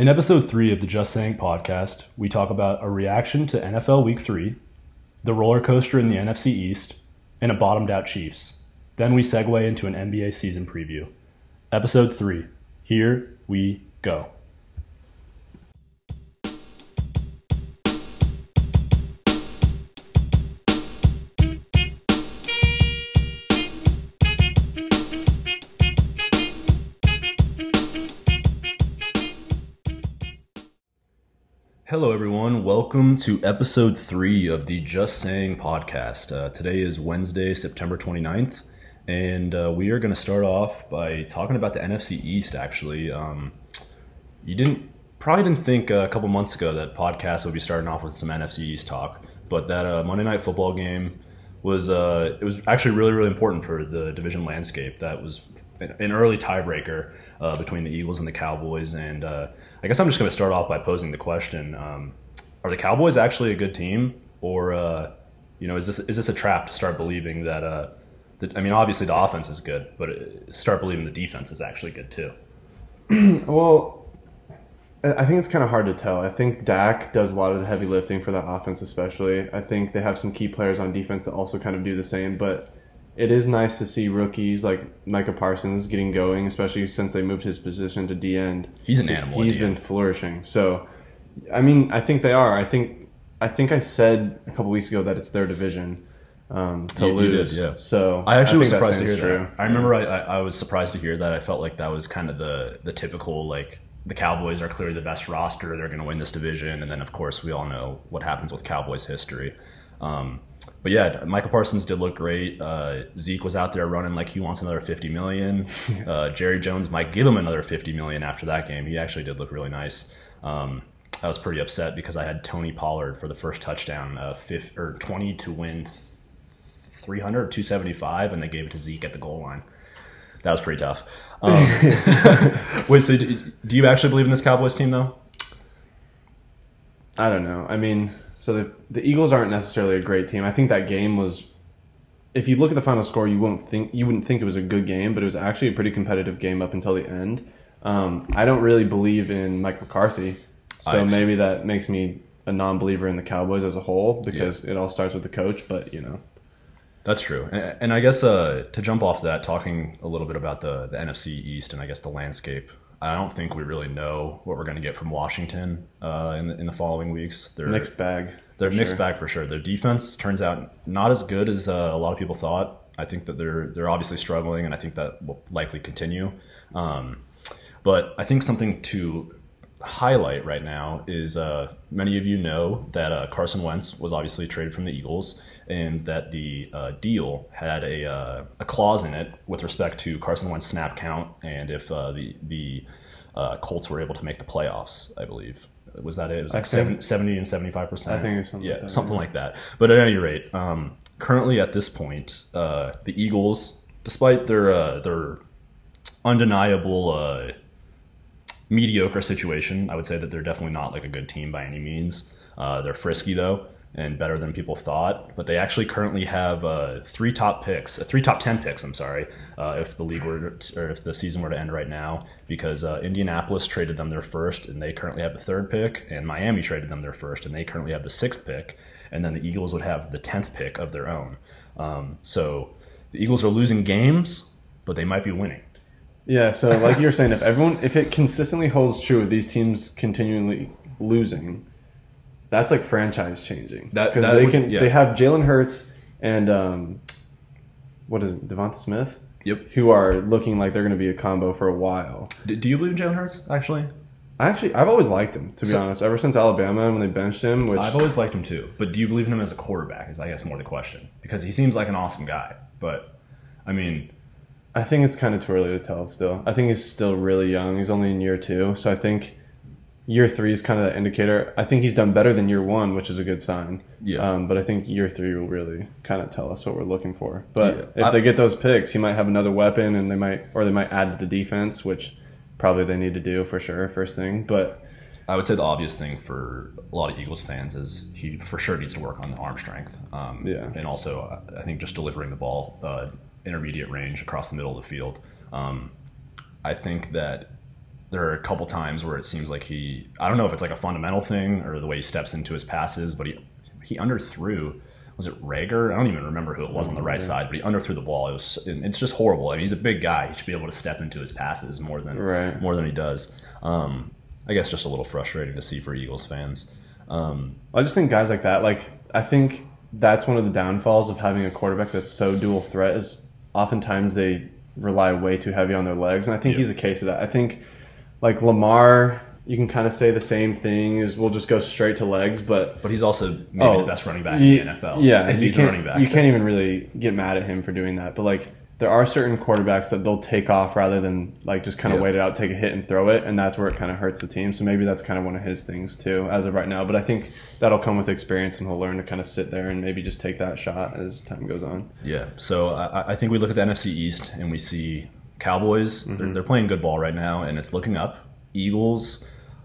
In episode three of the Just Saying podcast, we talk about a reaction to NFL Week 3, the roller coaster in the NFC East, and a bottomed out Chiefs. Then we segue into an NBA season preview. Episode 3. Here we go. Welcome to episode three of the Just Saying podcast. Uh, today is Wednesday, September 29th, and uh, we are going to start off by talking about the NFC East, actually. Um, you didn't probably didn't think a couple months ago that podcast would be starting off with some NFC East talk, but that uh, Monday night football game was uh, it was actually really really important for the division landscape. That was an early tiebreaker uh, between the Eagles and the Cowboys, and uh, I guess I'm just going to start off by posing the question: um, Are the Cowboys actually a good team, or uh, you know, is this is this a trap to start believing that? Uh, that I mean, obviously the offense is good, but uh, start believing the defense is actually good too. well, I think it's kind of hard to tell. I think Dak does a lot of the heavy lifting for that offense, especially. I think they have some key players on defense that also kind of do the same, but it is nice to see rookies like Micah Parsons getting going, especially since they moved his position to D end. He's an animal. He's been flourishing. So, I mean, I think they are. I think I think I said a couple weeks ago that it's their division um, to You- you lose. did, yeah. So I actually think was surprised to hear true. that. I remember I, I, I was surprised to hear that. I felt like that was kind of the the typical like the Cowboys are clearly the best roster. They're going to win this division, and then of course we all know what happens with Cowboys history. Um, but yeah, Micah Parsons did look great. Uh, Zeke was out there running like he wants another fifty million. Uh, Jerry Jones might give him another fifty million after that game. He actually did look really nice. Um, I was pretty upset because I had Tony Pollard for the first touchdown, uh, fifth, or twenty to win 300 or 275 and they gave it to Zeke at the goal line. That was pretty tough. Um, wait, so do, do you actually believe in this Cowboys team though? I don't know. I mean, so the the Eagles aren't necessarily a great team. I think that game was if you look at the final score, you wouldn't think you wouldn't think it was a good game, but it was actually a pretty competitive game up until the end. Um, I don't really believe in Mike McCarthy, so I- maybe that makes me a non-believer in the Cowboys as a whole because it all starts with the coach. But you know, That's true. And, and I guess uh, to jump off that, talking a little bit about the, the NFC East and I guess the landscape, I don't think we really know what we're going to get from Washington uh, in, the, in the following weeks. They're, mixed bag. They're mixed sure. bag for sure. Their defense turns out not as good as uh, a lot of people thought. I think that they're they're obviously struggling, and I think that will likely continue. Um, but I think something to highlight right now is uh, many of you know that uh, Carson Wentz was obviously traded from the Eagles, and that the uh, deal had a, uh, a clause in it with respect to Carson Wentz snap count and if uh, the the uh, Colts were able to make the playoffs. I believe was that it? It was like think- 70, 70 and seventy five percent. I think it was something yeah, like that, something yeah. like that. But at any rate, um, currently at this point, uh, the Eagles, despite their uh, their undeniable uh, mediocre situation, I would say that they're definitely not like a good team by any means. Uh, they're frisky though, and better than people thought. But they actually currently have uh, three top picks, uh, three top ten picks. I'm sorry, uh, if the league were to, or if the season were to end right now, because uh, Indianapolis traded them their first, and they currently have the third pick, and Miami traded them their first, and they currently have the sixth pick, and then the Eagles would have the tenth pick of their own. Um, so the Eagles are losing games, but they might be winning. Yeah, so like you're saying, if everyone, if it consistently holds true of these teams continually losing, that's like franchise changing. That- because they would- can, yeah. they have Jalen Hurts and um, what is it, Devonta Smith, Yep. who are looking like they're going to be a combo for a while. Do, do you believe in Jalen Hurts? Actually, I actually, I've always liked him to be So- honest. Ever since Alabama when they benched him, which I've always liked him too. But do you believe in him as a quarterback? Is I guess more the question because he seems like an awesome guy. But I mean, I think it's kind of too early to tell still. I think he's still really young. He's only in year two. So I think year three is kind of the indicator. I think he's done better than year one, which is a good sign. Yeah. Um, but I think year three will really kind of tell us what we're looking for. But Yeah. if I- they get those picks, he might have another weapon and they might, or they might add to the defense, which probably they need to do for sure, first thing. But I would say the obvious thing for a lot of Eagles fans is he for sure needs to work on the arm strength. Um, Yeah. And also, uh, I think just delivering the ball uh, intermediate range across the middle of the field. Um, I think that there are a couple times where it seems like he I don't know if it's like a fundamental thing or the way he steps into his passes, but he he underthrew. Was it Reagor? I don't even remember who it was on the right side, but he underthrew the ball. It was it's just horrible. I mean, he's a big guy. He should be able to step into his passes more than Right. more than he does. Um, I guess just a little frustrating to see for Eagles fans. Um, I just think guys like that, like I think that's one of the downfalls of having a quarterback that's so dual threat is oftentimes they rely way too heavy on their legs, and I think Yeah. he's a case of that. I think like Lamar, you can kind of say the same thing is we'll just go straight to legs, but but he's also maybe oh, the best running back in the NFL. Oh, Yeah, if he's a running back. You can't even really get mad at him for doing that. But like, there are certain quarterbacks that they'll take off rather than like just kind of Yeah. wait it out, take a hit and throw it, and that's where it kind of hurts the team. So maybe that's kind of one of his things too, as of right now. But I think that'll come with experience, and he'll learn to kind of sit there and maybe just take that shot as time goes on. Yeah. So I, I think we look at the NFC East and we see Cowboys. Mm-hmm. They're, they're playing good ball right now, and it's looking up. Eagles,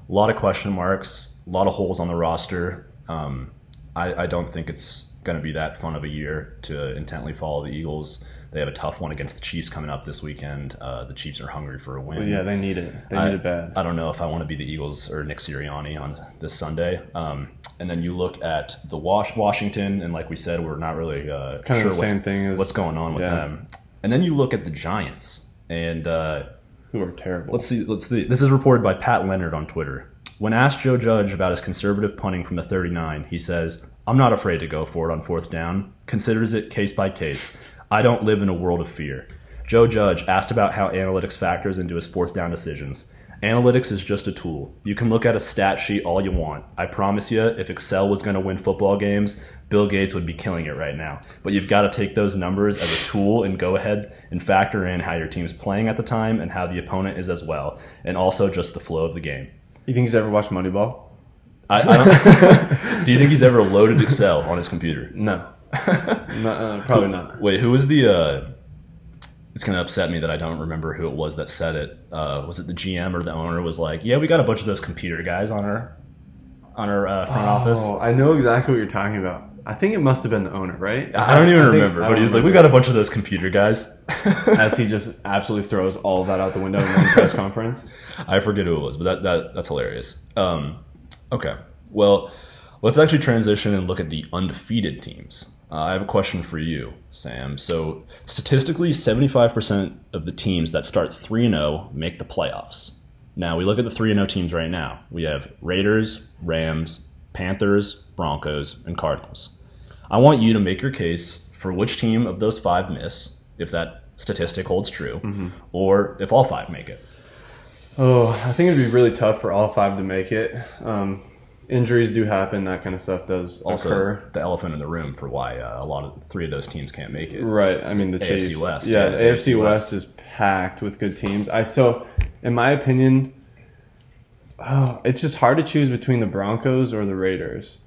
a lot of question marks, a lot of holes on the roster. Um, I, I don't think it's going to be that fun of a year to intently follow the Eagles. They have a tough one against the Chiefs coming up this weekend. Uh, the Chiefs are hungry for a win. But yeah, they need it. They I, need it bad. I don't know if I want to be the Eagles or Nick Sirianni on this Sunday. Um, and then you look at the Wash Washington, and like we said, we're not really uh, Kind of sure the what's, same thing as what's going on with yeah. them. And then you look at the Giants, and uh, who are terrible. let's see. Let's see. This is reported by Pat Leonard on Twitter. When asked Joe Judge about his conservative punting from the 39, he says, "I'm not afraid to go for it on fourth down. Considers it case by case. I don't live in a world of fear." Joe Judge asked about how analytics factors into his fourth down decisions. Analytics is just a tool. You can look at a stat sheet all you want. I promise you, if Excel was going to win football games, Bill Gates would be killing it right now. But you've got to take those numbers as a tool and go ahead and factor in how your team's playing at the time and how the opponent is as well, and also just the flow of the game. you think he's ever watched Moneyball? I, I don't, do you think he's ever loaded Excel on his computer? No, no uh, probably not. Wait, who was the? Uh, it's gonna upset me that I don't remember who it was that said it. Uh, was it the GM or the owner? Was like, yeah, we got a bunch of those computer guys on our on our uh, front office. Oh, I know exactly what you're talking about. I think it must have been the owner, right? I don't even think- remember, I but he was like, "We got a bunch of those computer guys." as he just absolutely throws all that out the window in one press conference. I forget who it was, but that, that that's hilarious. Um, okay, well, let's actually transition and look at the undefeated teams. Uh, I have a question for you, Sam. So, statistically, seventy-five percent of the teams that start three and zero make the playoffs. Now we look at the three and zero teams right now. We have Raiders, Rams, Panthers, Broncos, and Cardinals. I want you to make your case for which team of those five miss, if that statistic holds true, or if all five make it. Oh, I think it'd be really tough for all five to make it. Um, injuries do happen; that kind of stuff does also occur. the elephant in the room for why uh, a lot of three of those teams can't make it. Right. I mean, the AFC Chiefs. West, Yeah, yeah, AFC West. West is packed with good teams. I so, in my opinion, oh, it's just hard to choose between the Broncos or the Raiders.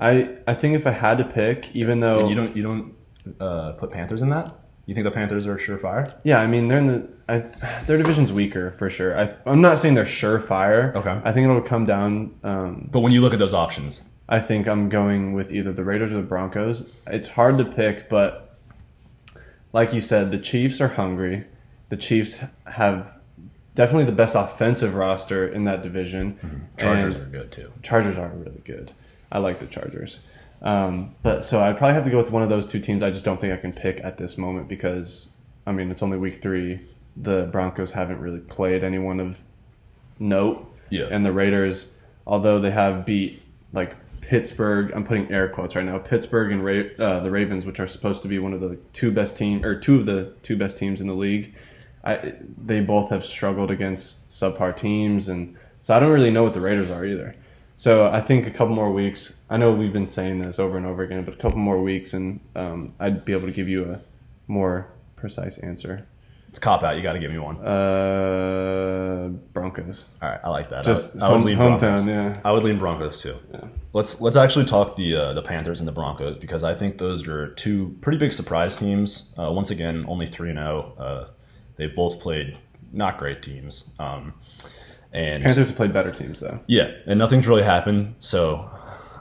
I I think if I had to pick, even though And you don't you don't uh, put Panthers in that? You think the Panthers are surefire? Yeah, I mean they're in the I, their division's weaker for sure. I, I'm not saying they're surefire. Okay. I think it'll come down. Um, But when you look at those options, I think I'm going with either the Raiders or the Broncos. It's hard to pick, but like you said, the Chiefs are hungry. The Chiefs have definitely the best offensive roster in that division. Chargers And are good too. Chargers are really good. I like the Chargers. Um, but so I'd probably have to go with one of those two teams. I just don't think I can pick at this moment because, I mean, it's only week three. The Broncos haven't really played anyone of note. Yeah. And the Raiders, although they have beat like Pittsburgh, I'm putting air quotes right now. Pittsburgh and Ra- uh, the Ravens, which are supposed to be one of the two best team or two of the two best teams in the league, I, they both have struggled against subpar teams, and so I don't really know what the Raiders are either. So I think a couple more weeks. I know we've been saying this over and over again, but a couple more weeks, and um, I'd be able to give you a more precise answer. It's cop out. You got to give me one. Uh, Broncos. All right, I like that. Just I would, I would home- lean hometown, Broncos. yeah. I would lean Broncos too. Let's let's actually talk the uh, the Panthers and the Broncos because I think those are two pretty big surprise teams. Uh, once again, only three and zero. Uh, They've both played not great teams. Um, and Panthers have played better teams though. Yeah, and nothing's really happened. So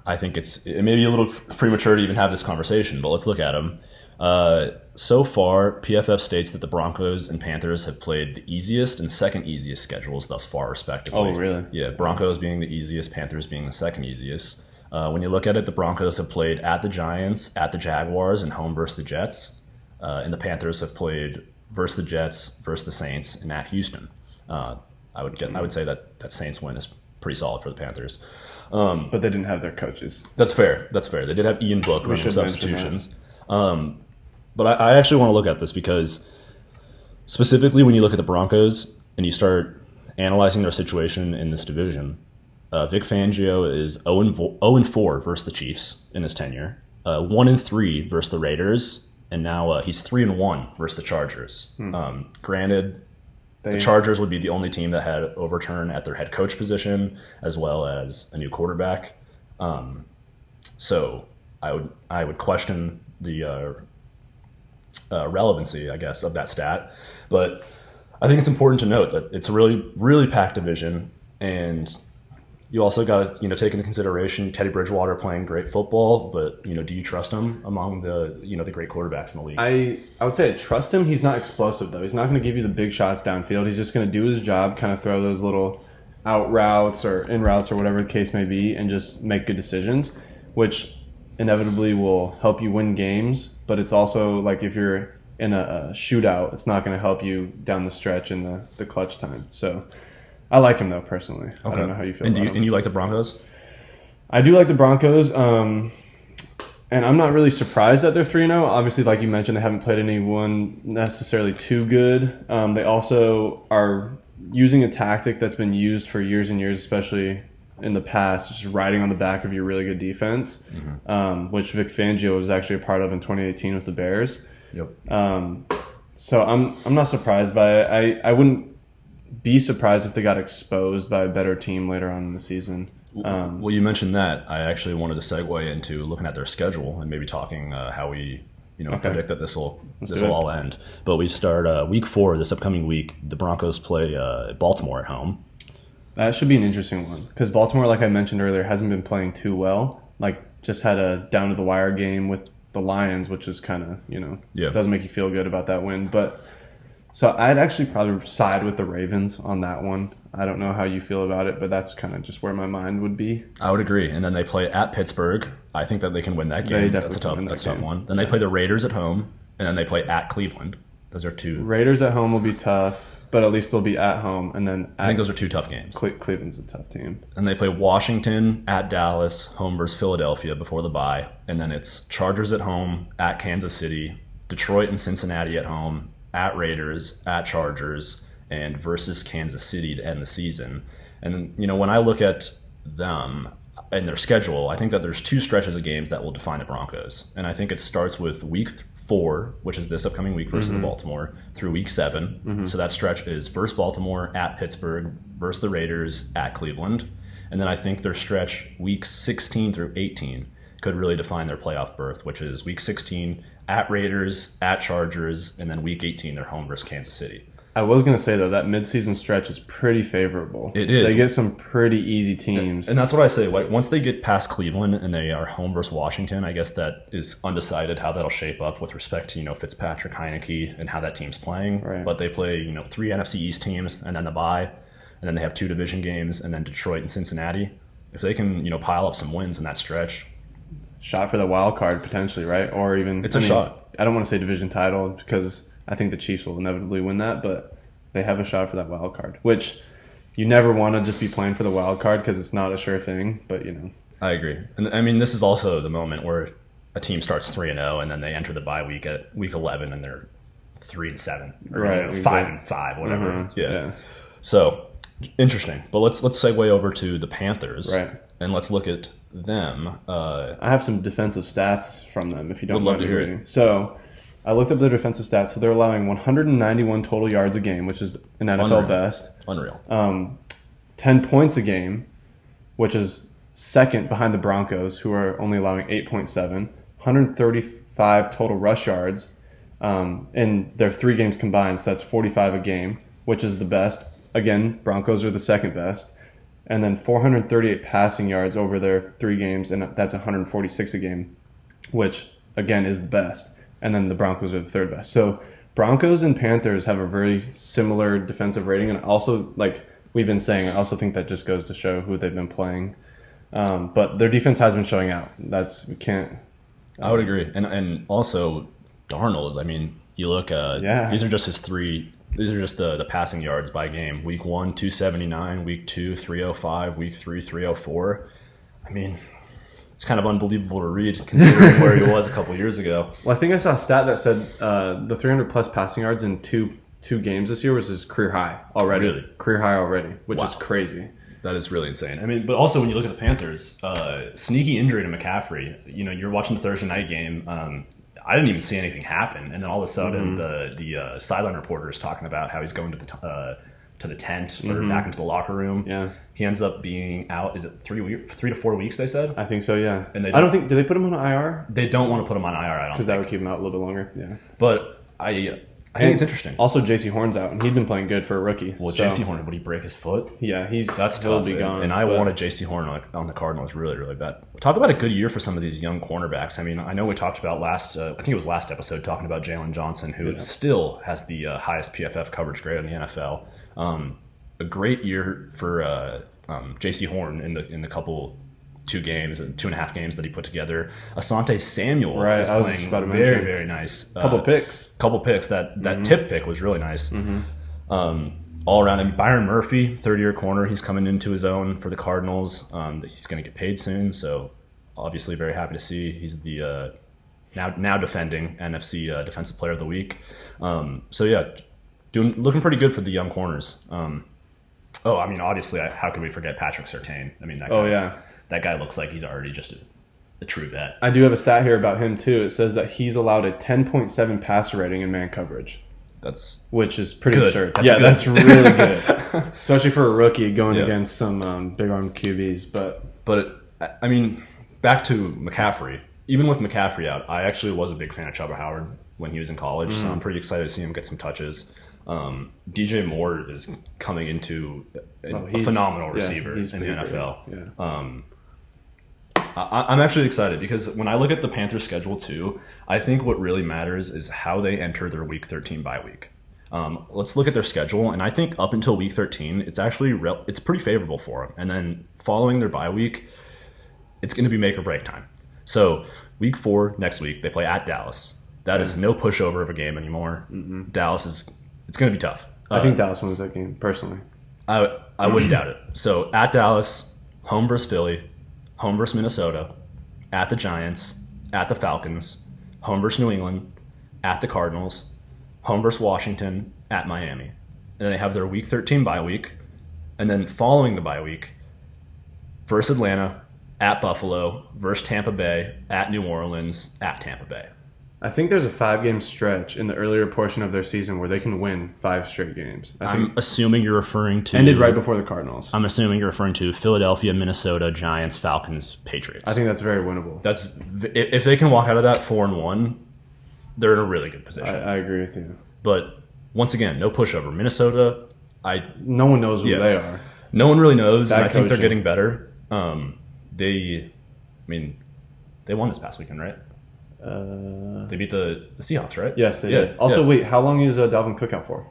I think it's it may be a little premature to even have this conversation, but let's look at them. Uh, so far, PFF states that the Broncos and Panthers have played the easiest and second easiest schedules thus far, respectively. Oh, really? Yeah, Broncos being the easiest, Panthers being the second easiest. Uh, when you look at it, the Broncos have played at the Giants, at the Jaguars, and home versus the Jets. Uh, and the Panthers have played versus the Jets, versus the Saints, and at Houston. Uh, I would get, I would say that that Saints win is pretty solid for the Panthers. Um, But they didn't have their coaches. that's fair. That's fair. They did have Ian Book running substitutions. Um, but I, I actually want to look at this because specifically when you look at the Broncos and you start analyzing their situation in this division, uh, Vic Fangio is 0 and, vo- 0 and 4 versus the Chiefs in his tenure, uh, 1 and 3 versus the Raiders, and now uh, he's 3 and 1 versus the Chargers. Um, granted, They, the Chargers would be the only team that had overturn at their head coach position, as well as a new quarterback. Um, so I would I would question the uh, uh, relevancy, I guess, of that stat. But I think it's important to note that it's a really really packed division, and you also got to you know take into consideration Teddy Bridgewater playing great football, but you know do you trust him among the you know the great quarterbacks in the league? I I would say I trust him. He's not explosive though. He's not going to give you the big shots downfield. He's just going to do his job, kind of throw those little out routes or in routes or whatever the case may be, and just make good decisions, which inevitably will help you win games. But it's also like if you're in a, a shootout, it's not going to help you down the stretch in the, the clutch time. So I like him though personally. I don't know how you feel. and do you, and you like the Broncos? I do like the Broncos, um, and I'm not really surprised that they're 3 0. Obviously, like you mentioned, they haven't played anyone necessarily too good. Um, they also are using a tactic that's been used for years and years, especially in the past, just riding on the back of your really good defense, um, which Vic Fangio was actually a part of in 2018 with the Bears. Yep. Um, so I'm I'm not surprised by it. I, I wouldn't be surprised if they got exposed by a better team later on in the season. Um, well, you mentioned that. I actually wanted to segue into looking at their schedule and maybe talking uh, how we, you know, Okay. predict that this will this will all end. But we start uh, week four this upcoming week. The Broncos play uh, Baltimore at home. That should be an interesting one because Baltimore, like I mentioned earlier, hasn't been playing too well. Like, just had a down to the wire game with the Lions, which is kind of you know Yeah. doesn't make you feel good about that win. But so I'd actually probably side with the Ravens on that one. I don't know how you feel about it, but that's kind of just where my mind would be. I would agree. And then they play at Pittsburgh. I think that they can win that game. definitely That's a tough. that That's a tough one. Then they play the Raiders at home, and then they play at Cleveland. Those are two. Raiders at home will be tough, but at least they'll be at home, and then I think those are two tough games. Cle- Cleveland's a tough team. And they play Washington at Dallas, home versus Philadelphia before the bye. And then it's Chargers at home, at Kansas City, Detroit and Cincinnati at home, at Raiders, at Chargers, and versus Kansas City to end the season. And, you know, when I look at them and their schedule, I think that there's two stretches of games that will define the Broncos. And I think it starts with week th- four, which is this upcoming week versus the mm-hmm. Baltimore, through week 7 mm-hmm. So that stretch is versus Baltimore, at Pittsburgh, versus the Raiders, at Cleveland. And then I think their stretch weeks 16 through 18 could really define their playoff berth, which is week 16 at Raiders, at Chargers, and then week 18 they're home versus Kansas City. I was gonna say though that midseason stretch is pretty favorable. It is. They get some pretty easy teams. And that's what I say. Like once they get past Cleveland and they are home versus Washington, I guess that is undecided how that'll shape up with respect to you know Fitzpatrick, Heineke, and how that team's playing. Right. But they play you know three NFC East teams and then the bye, and then they have two division games and then Detroit and Cincinnati. If they can you know pile up some wins in that stretch, shot for the wild card potentially, right? Or even It's a a shot. I don't want to say division title because I think the Chiefs will inevitably win that, but they have a shot for that wild card, which you never want to just be playing for the wild card because it's not a sure thing. But you know, I agree. And I mean this is also the moment where a team starts three and zero and then they enter the bye week at week eleven and they're three and seven, or, you Right, know, exactly. five and five, whatever. Mhm, yeah. So interesting. But let's let's segue over to the Panthers, Right. And let's look at them. Uh, I have some defensive stats from them if you don't Would love to hear hearing. So I looked up their defensive stats. So they're allowing 191 total yards a game, which is an NFL Unreal. best. unreal. um, 10 points a game, which is second behind the Broncos, who are only allowing 8.7, 135 total rush yards um, in their three games combined, so that's 45 a game, which is the best. Again, Broncos are the second best. And then 438 passing yards over their three games, and that's 146 a game, which again is the best. and then the Broncos are the third best. So Broncos and Panthers have a very similar defensive rating, and also like we've been saying, I also think that just goes to show who they've been playing. Um, but their defense has been showing out. That's we can't. I would agree, and and also Darnold. I mean, you look. Uh, Yeah. These are just his three. These are just the the passing yards by game. Week one, two seventy nine. Week two, 305. Week three, 304. I mean, it's kind of unbelievable to read considering where he was a couple years ago. Well, I think I saw a stat that said uh, the 300 plus passing yards in two two games this year was his career high already. Really? Career high already, which is crazy. That is really insane. I mean, but also when you look at the Panthers, uh, sneaky injury to McCaffrey. You know, you're watching the Thursday night game. Um, I didn't even see anything happen, and then all of a sudden, the the uh, sideline reporter is talking about how he's going to the t- uh, to the tent or back into the locker room. Yeah, He ends up being out. Is it three week, three to four weeks? They said I think so. Yeah, And they I don't think did they put him on IR they don't want to put him on IR. I don't because that would keep him out a little bit longer. Yeah. But I I think it's interesting. Also, Jaycee Horn's out, and he's been playing good for a rookie. Well, so, Jaycee Horn, would he break his foot? Yeah, he's That's he'll tough. be gone. and I but- wanted Jaycee Horn on, on the Cardinals really, really bad. Talk about a good year for some of these young cornerbacks. I mean, I know we talked about last, uh, I think it was last episode, talking about Jalen Johnson, who still has the uh, highest PFF coverage grade in the NFL. Um, a great year for uh, um, Jaycee Horn in the in the couple two games and two and a half games that he put together. Asante Samuel Right, is I was playing very, mention. very nice. couple Uh, picks. couple picks. That that Mm-hmm. tip pick was really nice. Um, all around, and Byron Murphy, third year corner, he's coming into his own for the Cardinals. Um, he's going to get paid soon, so obviously very happy to see he's the uh, now now defending NFC uh, Defensive Player of the Week. Um, so yeah, doing looking pretty good for the young corners. Um, oh, I mean, obviously, I, how could we forget Patrick Surtain? I mean, that Oh, guy's- yeah. That guy looks like he's already just a, a true vet. I do have a stat here about him too. It says that he's allowed a 10.7 passer rating in man coverage, That's which is pretty Good. absurd. That's yeah, good. that's really good, especially for a rookie going Yeah. against some um, big arm QBs. But But it, I- mean, back to McCaffrey. Even with McCaffrey out, I actually was a big fan of Chuba Hubbard when he was in college, so Mm. I'm pretty excited to see him get some touches. Um, DJ Moore is coming into a, Oh, a phenomenal receiver he's in the. NFL. Yeah. Um, I, I'm actually excited because when I look at the Panthers schedule too, I think what really matters is how they enter their Week 13 bye week. Um, let's look at their schedule, and I think up until Week 13, it's actually rel- it's pretty favorable for them. And then following their bye week, it's going to be make or break time. So Week four next week, they play at Dallas. That is no pushover of a game anymore. Dallas is it's going to be tough. I Uh, think Dallas wins that game personally. I I wouldn't doubt it. So at Dallas, home versus Philly, home versus Minnesota, at the Giants, at the Falcons, home versus New England, at the Cardinals, home versus Washington, at Miami. And then they have their week 13 bye week. And then following the bye week, versus Atlanta, at Buffalo, versus Tampa Bay, at New Orleans, at Tampa Bay. I think there's a five game stretch in the earlier portion of their season where they can win five straight games. I I'm assuming you're referring to ended right before the Cardinals. I'm assuming you're referring to Philadelphia, Minnesota, Giants, Falcons, Patriots. I think that's very winnable. That's if they can walk out of that four and one, they're in a really good position. I agree with you. but once again, no pushover. Minnesota, I No one knows who Yeah. they are. no one really knows, and Bad I think they're getting better. Um, they, I mean, they won this past weekend, right? Uh, They beat the, Seahawks, right? yes, they Yeah, did. Also, yeah. wait, how long is uh, Dalvin Cook out for?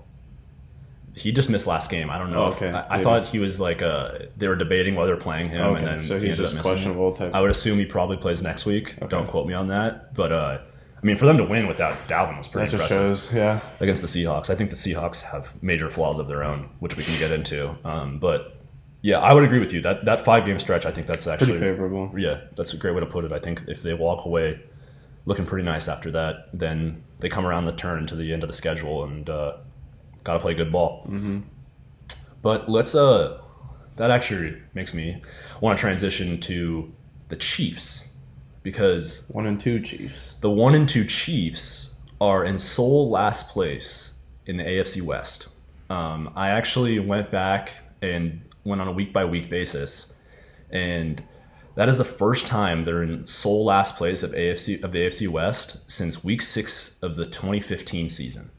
he just missed last game. I don't know. Oh, if- okay. I, I thought he was like uh, they were debating whether playing him, Okay, and then so he ended up just missing. questionable type. I would assume he probably plays next week. Don't quote me on that, but uh, I mean, for them to win without Dalvin was pretty that impressive shows, yeah. against the Seahawks. I think the Seahawks have major flaws of their own, which we can get into. Um, but yeah, I would agree with you that that five game stretch. I think that's Pretty actually favorable. yeah, that's a great way to put it. I think if they walk away looking pretty nice after that, then they come around the turn to the end of the schedule and uh, got to play good ball. Mm-hmm. But let's uh, that actually makes me want to transition to the Chiefs because One and two Chiefs. the one and two Chiefs are in sole last place in the AFC West. Um, I actually went back and went on a week by week basis, and that is the first time they're in sole last place of AFC of the AFC West since week six of the 2015 season.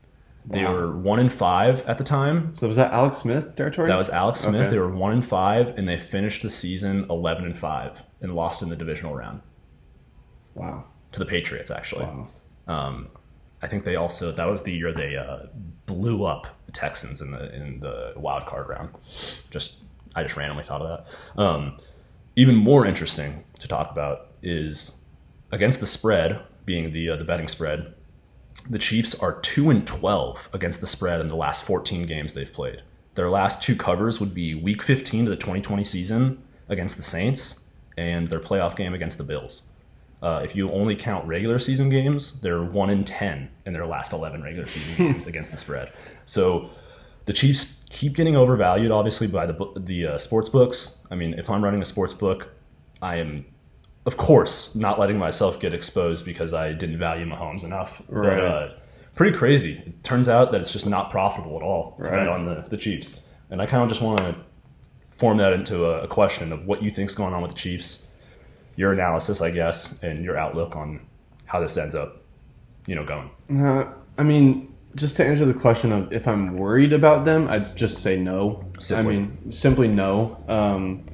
They Wow. were one and five at the time. So was that Alex Smith territory? That was Alex Smith. Okay. They were one and five, and they finished the season 11 and five and lost in the divisional round wow. to the Patriots. Actually, Wow. Um, I think they also that was the year they uh, blew up the Texans in the in the wild card round. Just I just randomly thought of that. Um, even more interesting to talk about is against the spread, being the uh, the betting spread. The Chiefs are two and twelve against the spread in the last fourteen games they've played. Their last two covers would be Week fifteen of the twenty twenty season against the Saints and their playoff game against the Bills. Uh, if you only count regular season games, they're one in ten in their last eleven regular season games against the spread. So the Chiefs keep getting overvalued, obviously by the the uh, sports books. I mean, if I'm running a sports book, I am, of course, not letting myself get exposed because I didn't value Mahomes enough. But Right. uh, pretty crazy. It turns out that it's just not profitable at all to Right. bet on the, the Chiefs. And I kind of just want to form that into a, a question of what you think's going on with the Chiefs, your analysis, I guess, and your outlook on how this ends up, you know, going. Uh, I mean, just to answer the question of if I'm worried about them, I'd just say no. Simply. I mean, simply no. Um,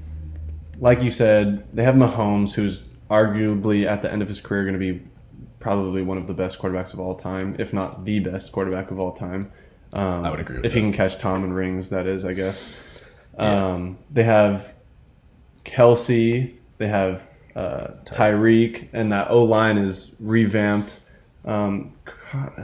like you said, they have Mahomes, who's arguably at the end of his career going to be probably one of the best quarterbacks of all time, if not the best quarterback of all time. Um, I would agree with if he can catch Tom and rings, that is, I guess. Yeah. Um, they have Kelce. They have uh, Tyreek, and that O line is revamped. Um,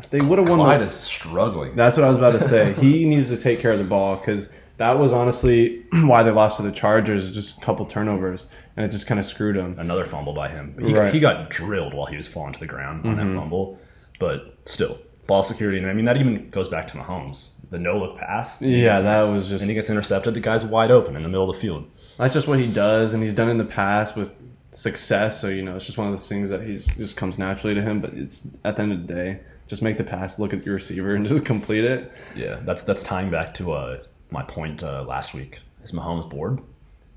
They would have won. Clyde The, is struggling. that's what I was about to say. He needs to take care of the ball because that was honestly why they lost to the Chargers. Just a couple turnovers, and it just kind of screwed them. Another fumble by him. He, Right. he got drilled while he was falling to the ground on that mm-hmm. fumble, but still, ball security. And I mean, that even goes back to Mahomes. The no look pass. Yeah, that was just And he gets intercepted. The guy's wide open in the middle of the field. that's just what he does, and he's done in the past with success. So you know, it's just one of those things that he's just comes naturally to him. But it's at the end of the day, just make the pass, look at your receiver, and just complete it. Yeah, that's that's tying back to uh, my point uh, last week. Is Mahomes bored?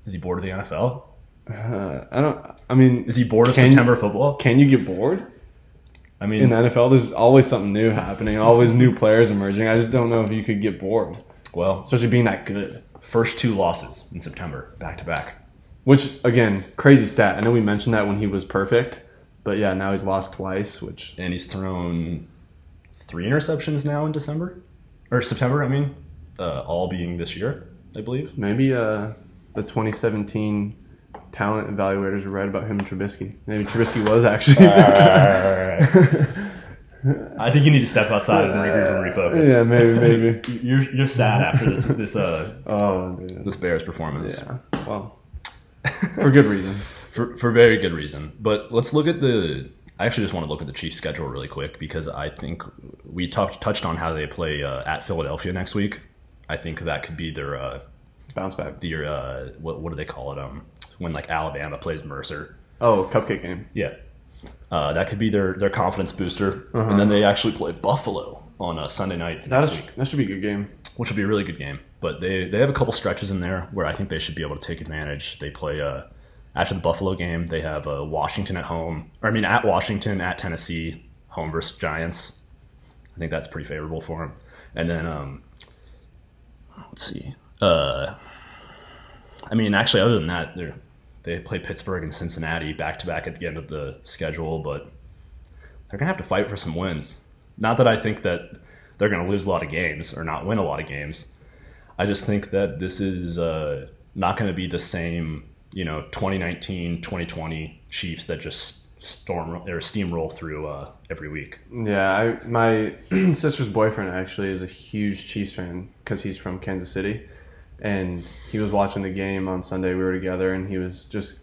Is he bored of the NFL? Uh, I don't. I mean, Is he bored of September football? can you get bored? I mean, in the NFL, there's always something new happening, always new players emerging. I just don't know if you could get bored, well, especially being that good. first two losses in September, back to back. Which again, crazy stat. I know we mentioned that when he was perfect, but yeah, now he's lost twice. Which and he's thrown three interceptions now in December or September. I mean, uh, all being this year, I believe. maybe uh, the 2017 talent evaluators were right about him and Trubisky. Maybe Trubisky was actually. I think you need to step outside and regroup and refocus. yeah, maybe, maybe. You're you're sad after this this uh Oh, this Bears performance yeah. Well, for good reason. for for very good reason. But let's look at the. I actually just want to look at the Chiefs' schedule really quick because I think we talked touched on how they play uh, at Philadelphia next week. I think that could be their uh, Bounce back. their uh, what what do they call it um when like Alabama plays Mercer. Oh, cupcake game. Yeah. Uh, that could be their, their confidence booster. And then they actually play Buffalo on a Sunday night That, next is, week, that should be a good game. which will be a really good game. But they, they have a couple stretches in there where I think they should be able to take advantage. They play uh, after the Buffalo game. They have uh, Washington at home, or I mean at Washington, at Tennessee, home versus Giants. I think that's pretty favorable for them. And then um, let's see. Uh, I mean, actually, other than that, they they play Pittsburgh and Cincinnati back to back at the end of the schedule, but they're gonna have to fight for some wins. Not that I think that they're gonna lose a lot of games or not win a lot of games. I just think that this is uh, not going to be the same, you know, 2019, 2020 Chiefs that just storm or steamroll through uh, every week. Yeah, I, my sister's boyfriend actually is a huge Chiefs fan because he's from Kansas City, and he was watching the game on Sunday. We were together, and he was just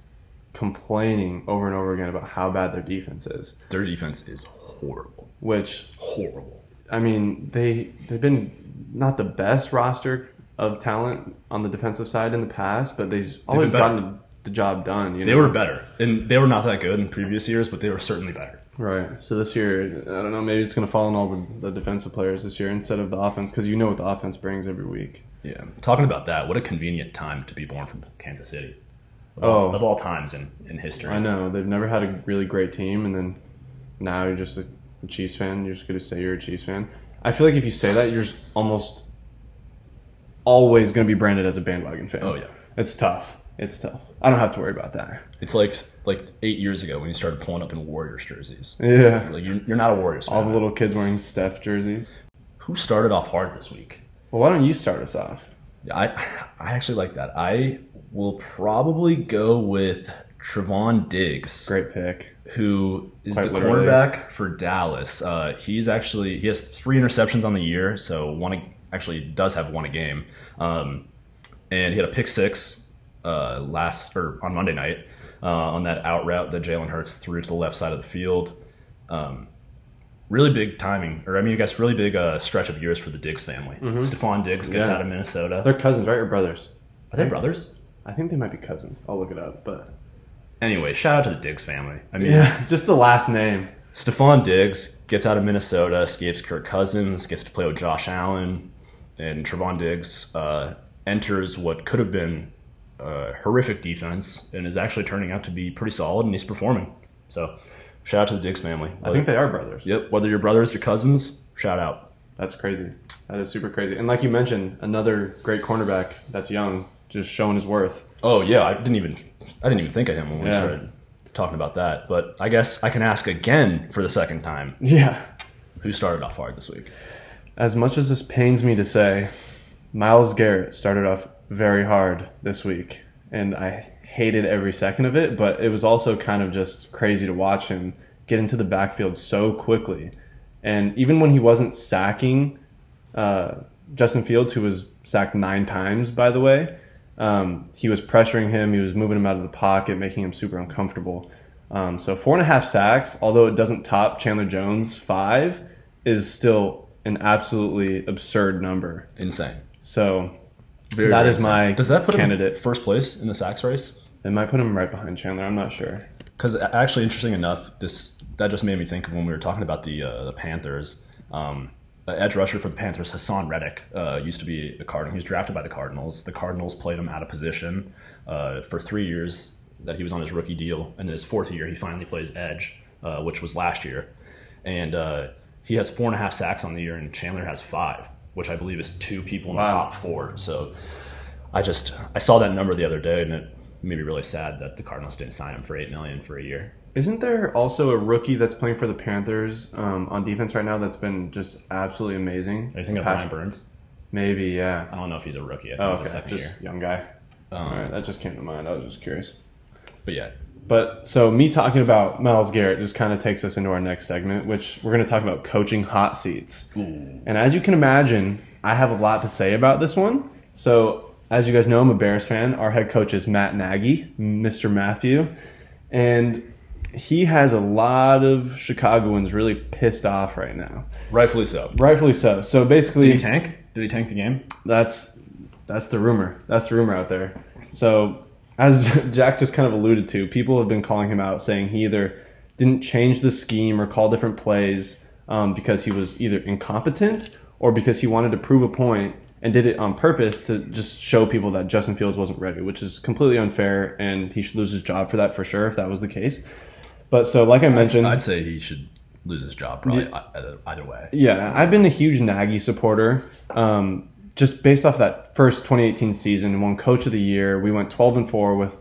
complaining over and over again about how bad their defense is. Their defense is horrible, Which horrible. I mean, they they've been not the best roster of talent on the defensive side in the past, but they've always gotten the job done. You They know? were better, and they were not that good in previous years, but they were certainly better. Right. So this year, I don't know. Maybe it's going to fall on all the, the defensive players this year instead of the offense because you know what the offense brings every week. Yeah, talking about that, what a convenient time to be born from Kansas City. Of all, Oh. of all times in, in history. I know they've never had a really great team, and then now you're just a, a Chiefs fan. You're just going to say you're a Chiefs fan. I feel like if you say that, you're almost always going to be branded as a bandwagon fan. Oh, yeah. it's tough. it's tough. I don't have to worry about that. It's like like eight years ago when you started pulling up in Warriors jerseys. Yeah. Like you're, you're not a Warriors fan. All the little kids wearing Steph jerseys. Who started off hard this week? Well, why don't you start us off? I I actually like that. I will probably go with Trevon Diggs, Great pick. who is Quite the literally. cornerback for Dallas. Uh, he's actually he has three interceptions on the year, so one actually does have won a game. Um, and he had a pick six uh, last or on Monday night uh, on that out route that Jalen Hurts threw to the left side of the field. Um, really big timing, or I mean, I guess really big uh, stretch of years for the Diggs family. Stefon Diggs gets Yeah. out of Minnesota. They're cousins, right? Or brothers? Are they brothers? I think they might be cousins. I'll look it up. But Anyway, shout out to the Diggs family. I mean, yeah, just the last name. Stefon Diggs gets out of Minnesota, escapes Kirk Cousins, gets to play with Josh Allen, and Trevon Diggs uh, enters what could have been a horrific defense and is actually turning out to be pretty solid, and he's performing. So, shout out to the Diggs family. I think they are brothers. Yep, whether you're brothers or cousins, shout out. That's crazy. That is super crazy. And like you mentioned, another great cornerback that's young, just showing his worth. Oh yeah, I didn't even I didn't even think of him when we Yeah. started talking about that. But I guess I can ask again for the second time. Yeah. Who started off hard this week? As much as this pains me to say, Myles Garrett started off very hard this week, and I hated every second of it. But it was also kind of just crazy to watch him get into the backfield so quickly, and even when he wasn't sacking uh, Justin Fields, who was sacked nine times, by the way, um, he was pressuring him. He was moving him out of the pocket, making him super uncomfortable. Um, so four and a half sacks, although it doesn't top Chandler Jones five, is still an absolutely absurd number. Insane. So Very, That very is insane. my Does that put candidate. him first place in the sacks race? it might put him right behind Chandler. I'm not sure. Because actually, interesting enough, this that just made me think of when we were talking about the uh, the Panthers. Um, edge rusher for the Panthers, Haason Reddick, uh, used to be a Cardinal. He was drafted by the Cardinals. The Cardinals played him out of position uh, for three years that he was on his rookie deal, and then his fourth year he finally plays edge, uh, which was last year, and uh, he has four and a half sacks on the year, and Chandler has five, which I believe is two people in the top four. So I just I saw that number the other day, and it made me really sad that the Cardinals didn't sign him for eight million for a year. Isn't there also a rookie that's playing for the Panthers um, on defense right now that's been just absolutely amazing? Are you thinking of Brian Burns? Maybe, yeah. I don't know if he's a rookie. I think Oh, he's okay. a second Just year. young guy. Um, All right, that just came to mind. I was just curious. But yeah, But so me talking about Myles Garrett just kind of takes us into our next segment, which we're going to talk about coaching hot seats. Ooh. And as you can imagine, I have a lot to say about this one. So as you guys know, I'm a Bears fan. Our head coach is Matt Nagy, Mr. Matthew, and he has a lot of Chicagoans really pissed off right now. rightfully so. Rightfully so. So basically, Did he tank? Did he tank the game? that's that's the rumor. That's the rumor out there. So, as Jack just kind of alluded to, people have been calling him out, saying he either didn't change the scheme or call different plays um, because he was either incompetent or because he wanted to prove a point and did it on purpose to just show people that Justin Fields wasn't ready, which is completely unfair, and he should lose his job for that for sure if that was the case. But so, like I mentioned, I'd say he should lose his job probably either, either way. yeah, I've been a huge Nagy supporter. Um, just based off that first 2018 season, won Coach of the Year. We went 12 and four with,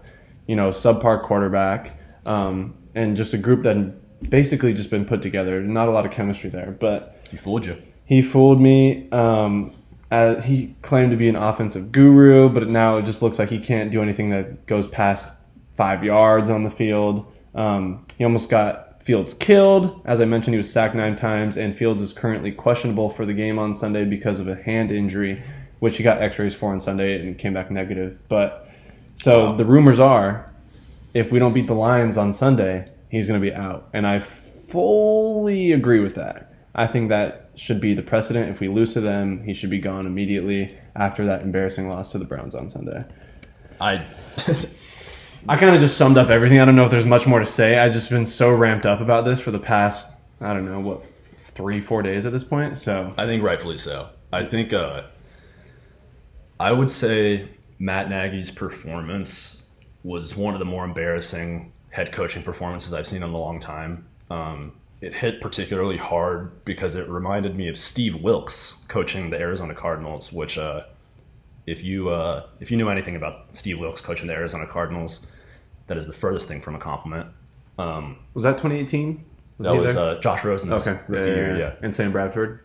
you know, subpar quarterback, um, and just a group that had basically just been put together. Not a lot of chemistry there, but He fooled you. he fooled me. Um, uh, he claimed to be an offensive guru, but now it just looks like he can't do anything that goes past five yards on the field. Um, he almost got Fields killed. As I mentioned, he was sacked nine times, and Fields is currently questionable for the game on Sunday because of a hand injury, which he got X-rays for on Sunday and came back negative. But so Wow. the rumors are, if we don't beat the Lions on Sunday, he's going to be out, and I fully agree with that. I think that should be the precedent. If we lose to them, he should be gone immediately after that embarrassing loss to the Browns on Sunday. I I kind of just summed up everything. I don't know if there's much more to say. I've just been so ramped up about this for the past, I don't know, what, three, four days at this point. So, I think rightfully so. I think uh, I would say Matt Nagy's performance was one of the more embarrassing head coaching performances I've seen in a long time. Um, it hit particularly hard because it reminded me of Steve Wilks coaching the Arizona Cardinals, which uh, if you uh, if you knew anything about Steve Wilks coaching the Arizona Cardinals, that is the furthest thing from a compliment. Um, Was that 2018? that was uh, Josh Rosen's okay. rookie year, yeah, And Sam Bradford.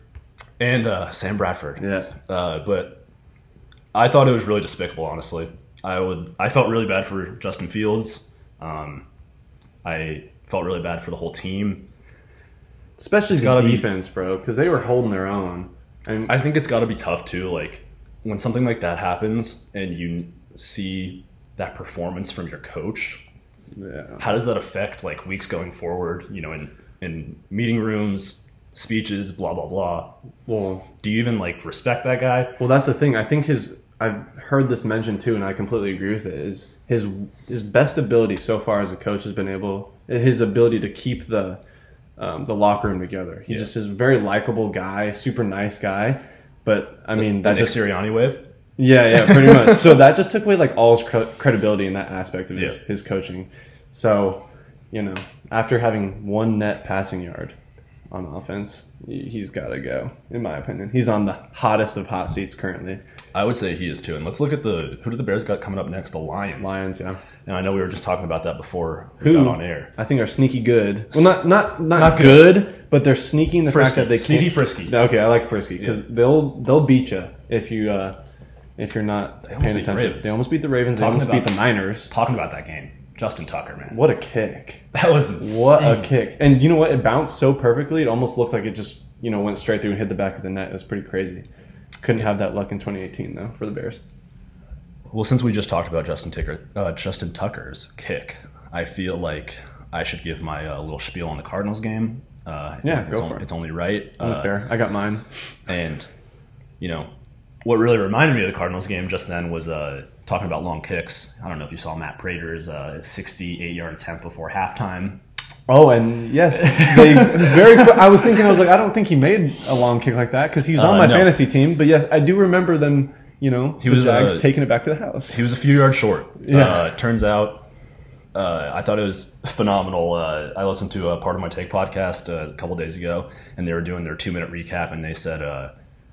and uh, Sam Bradford. Yeah. Uh, but I thought it was really despicable. Honestly, I would. I felt really bad for Justin Fields. Um, I felt really bad for the whole team. Especially the gotta be- defense, bro, because they were holding their own. And I think it's got to be tough too. Like when something like that happens and you see that performance from your coach, yeah. how does that affect like weeks going forward? You know, in in meeting rooms, speeches, blah blah blah. Well, Do you even like respect that guy? well, that's the thing. I think his. I've heard this mentioned too, and I completely agree with it. Is his his best ability so far as a coach has been able his ability to keep the um, the locker room together. He Yeah. just is a very likable guy, super nice guy. But I mean, The that Nick just Sirianni wave. Yeah, yeah, pretty much. so that just took away like all his cre- credibility in that aspect of his, Yeah. his coaching. So, you know, after having one net passing yard on offense, he- he's got to go. In my opinion, he's on the hottest of hot seats currently. I would say he is too. And let's look at the who do the Bears got coming up next? The Lions. Lions, yeah, And I know we were just talking about that before we Who got on air. I think are sneaky good. Well, not not not, Not good, but they're sneaking the Frisky. fact that they Sneaky can't. frisky. Okay, I like frisky because Yeah. they'll they'll beat you if you uh, if you're not They paying beat the attention. They almost beat the Ravens. Talking they almost beat about- the Niners. Talking about that game, Justin Tucker, man. What a kick! That was insane. What a kick! And you know what? It bounced so perfectly. It almost looked like it just you know went straight through and hit the back of the net. It was pretty crazy. Couldn't have that luck in 2018 though for the Bears. Well, since we just talked about Justin Tucker, uh, Justin Tucker's kick, I feel like I should give my uh, little spiel on the Cardinals game. Uh, I Yeah, like it's, go on- for it. it's only right. Uh, fair. I got mine. And you know, what really reminded me of the Cardinals game just then was uh, talking about long kicks. I don't know if you saw Matt Prater's uh, 68-yard attempt before halftime. Oh, and yes, they very. I was thinking, I was like, I don't think he made a long kick like that because he was on Uh, my no. fantasy team. But yes, I do remember them. You know, He the was, Jags uh, taking it back to the house. He was a few yards short. Yeah. Uh, turns out, uh, I thought it was phenomenal. Uh, I listened to a part of my take podcast uh, a couple days ago, and they were doing their two minute recap, and they said, uh,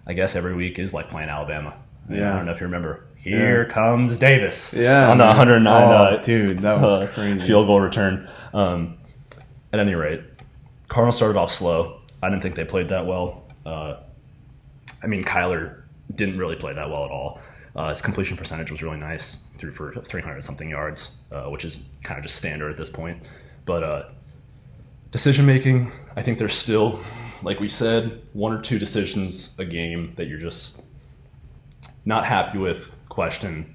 "I guess every week is like playing Alabama." And Yeah. I don't know if you remember. Here comes Davis. Yeah, on the 109 Oh, uh, dude, that was crazy. field goal return. Um, at any rate, Cardinals started off slow. I didn't think they played that well. Uh, I mean, Kyler didn't really play that well at all. Uh, his completion percentage was really nice, threw for 300 something yards, uh, which is kind of just standard at this point. But uh, decision making, I think there's still, like we said, one or two decisions a game that you're just not happy with, question,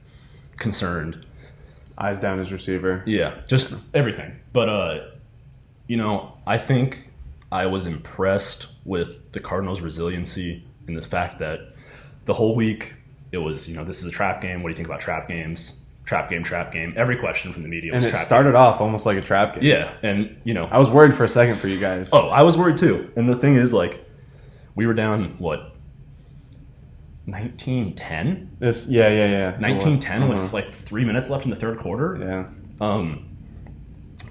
concerned. Eyes down his receiver. Yeah, just everything. But uh, you know, I think I was impressed with the Cardinals' resiliency in the fact that the whole week it was, you know, this is a trap game. What do you think about trap games? Trap game, trap game. Every question from the media was And it trap started off almost like a trap game. game. Yeah, and you know, I was worried for a second for you guys. oh, I was worried too. And the thing is, like, we were down what. 1910 This, yeah, yeah, yeah. 1910 Uh-huh. with like three minutes left in the third quarter Yeah. um,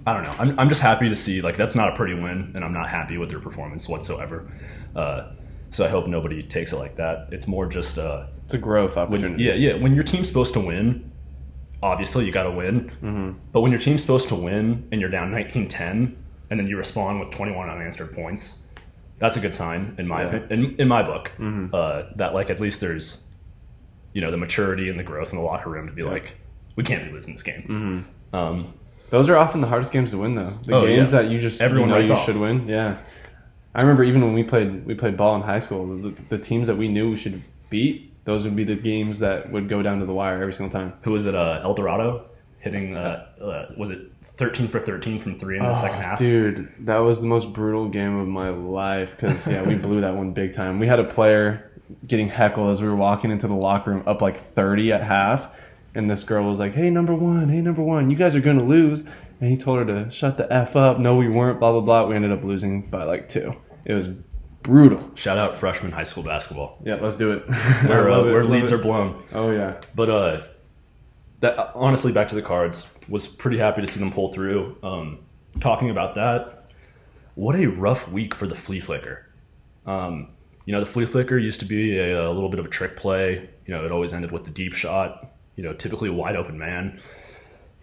I don't know. I'm, I'm just happy to see like that's not a pretty win, and I'm not happy with their performance whatsoever. Uh, so I hope nobody takes it like that. It's more just uh, It's a growth opportunity. yeah, yeah. When your team's supposed to win, obviously you got to win. Mm-hmm. But when your team's supposed to win and you're down 19-10, and then you respond with 21 unanswered points, that's a good sign in my Yeah. in, in my book. Mm-hmm. Uh, that like at least there's, you know, the maturity and the growth in the locker room to be like, we can't be losing this game. Mm-hmm. Um, Those are often the hardest games to win, though. The Oh, games yeah. that you just Everyone you know you off. should win. Yeah, I remember even when we played we played ball in high school. The, the teams that we knew we should beat, those would be the games that would go down to the wire every single time. who was it? Uh, El Dorado hitting. Uh, uh, was it thirteen for thirteen from three in the second half? Oh, Dude, that was the most brutal game of my life because yeah, we blew that one big time. We had a player getting heckled as we were walking into the locker room up like thirty at half, and this girl was like, "Hey, number one, hey, number one, you guys are gonna lose." And he told her to shut the f up. No, we weren't. Blah blah blah. We ended up losing by like two. It was brutal. Shout out freshman high school basketball, Yeah, let's do it. where uh, where leads are blown. Oh yeah. But uh, that honestly, back to the cards, was pretty happy to see them pull through. Um, talking about that, what a rough week for the flea flicker. Um, you know, the flea flicker used to be a, a little bit of a trick play. You know, it always ended with the deep shot. You know, typically a wide open man.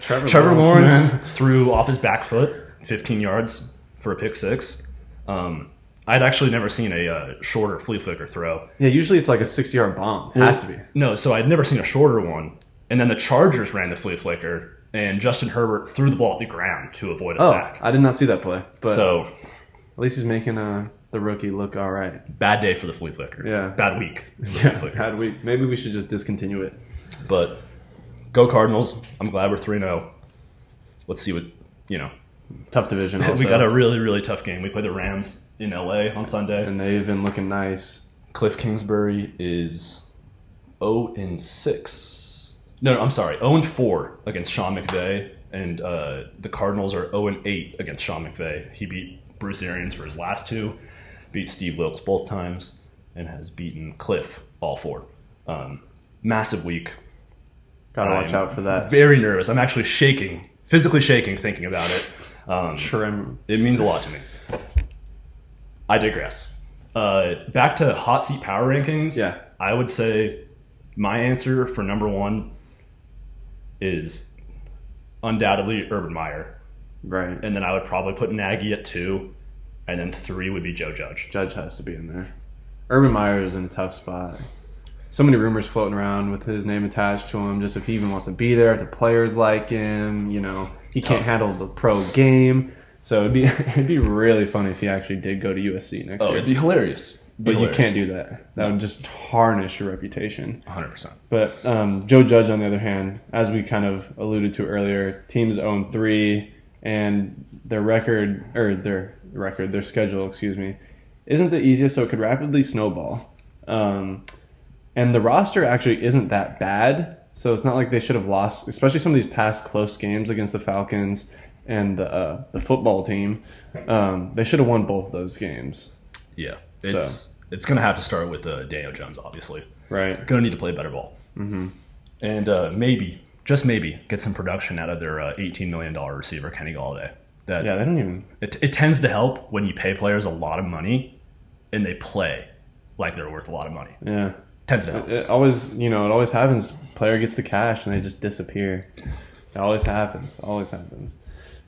Trevor, Trevor Lawrence man. threw off his back foot, 15 yards for a pick six. Um, I'd actually never seen a uh, shorter flea flicker throw. Yeah, usually it's like a six-yard bomb. It Has to be. No, so I'd never seen a shorter one. And then the Chargers ran the flea flicker, and Justin Herbert threw the ball at the ground to avoid a Oh, sack. I did not see that play. But so at least he's making uh, the rookie look all right. bad day for the flea flicker. Yeah. Bad week. Yeah, flicker. had we maybe we should just discontinue it. But go Cardinals. I'm glad we're 3 0. Let's see what, you know. Tough division. Also. we got a really, really tough game. We play the Rams in LA on Sunday. and they've been looking nice. Cliff Kingsbury is 0 and 6. No, no, I'm sorry, 0 and 4 against Sean McVay, and uh, the Cardinals are 0 and 8 against Sean McVay. He beat Bruce Arians for his last two, beat Steve Wilks both times, and has beaten Cliff all four. Um, massive week. Gotta watch out for that. Very nervous. I'm actually shaking, physically shaking, thinking about it. Um, Trim. it means a lot to me. I digress. Uh, back to hot seat power rankings. Yeah. I would say my answer for number one is undoubtedly Urban Meyer, Right. and then I would probably put Nagy at two, and then three would be Joe Judge. Judge has to be in there. Urban Meyer is in a tough spot. So many rumors floating around with his name attached to him. Just if he even wants to be there, if the players like him, you know, he can't handle the pro game. So it'd be it'd be really funny if he actually did go to USC next Oh, year. it'd be hilarious. but you can't do that. That would just tarnish your reputation. 100. percent But um, Joe Judge, on the other hand, as we kind of alluded to earlier, teams own three, and their record or their record, their schedule, excuse me, isn't the easiest, so it could rapidly snowball. Um, and the roster actually isn't that bad, so it's not like they should have lost, especially some of these past close games against the Falcons and the uh, the football team. Um, they should have won both those games, Yeah, it's it's gonna have to start with uh, Daniel Jones, obviously. right? Gonna need to play better ball, mm-hmm. and uh, maybe just maybe get some production out of their uh, 18 million dollar receiver Kenny Golladay. That Yeah, they don't even. it, it tends to help when you pay players a lot of money and they play like they're worth a lot of money. Yeah. Tends to help. It always, you know, it always happens. Player gets the cash and they just disappear. It always happens. Always happens.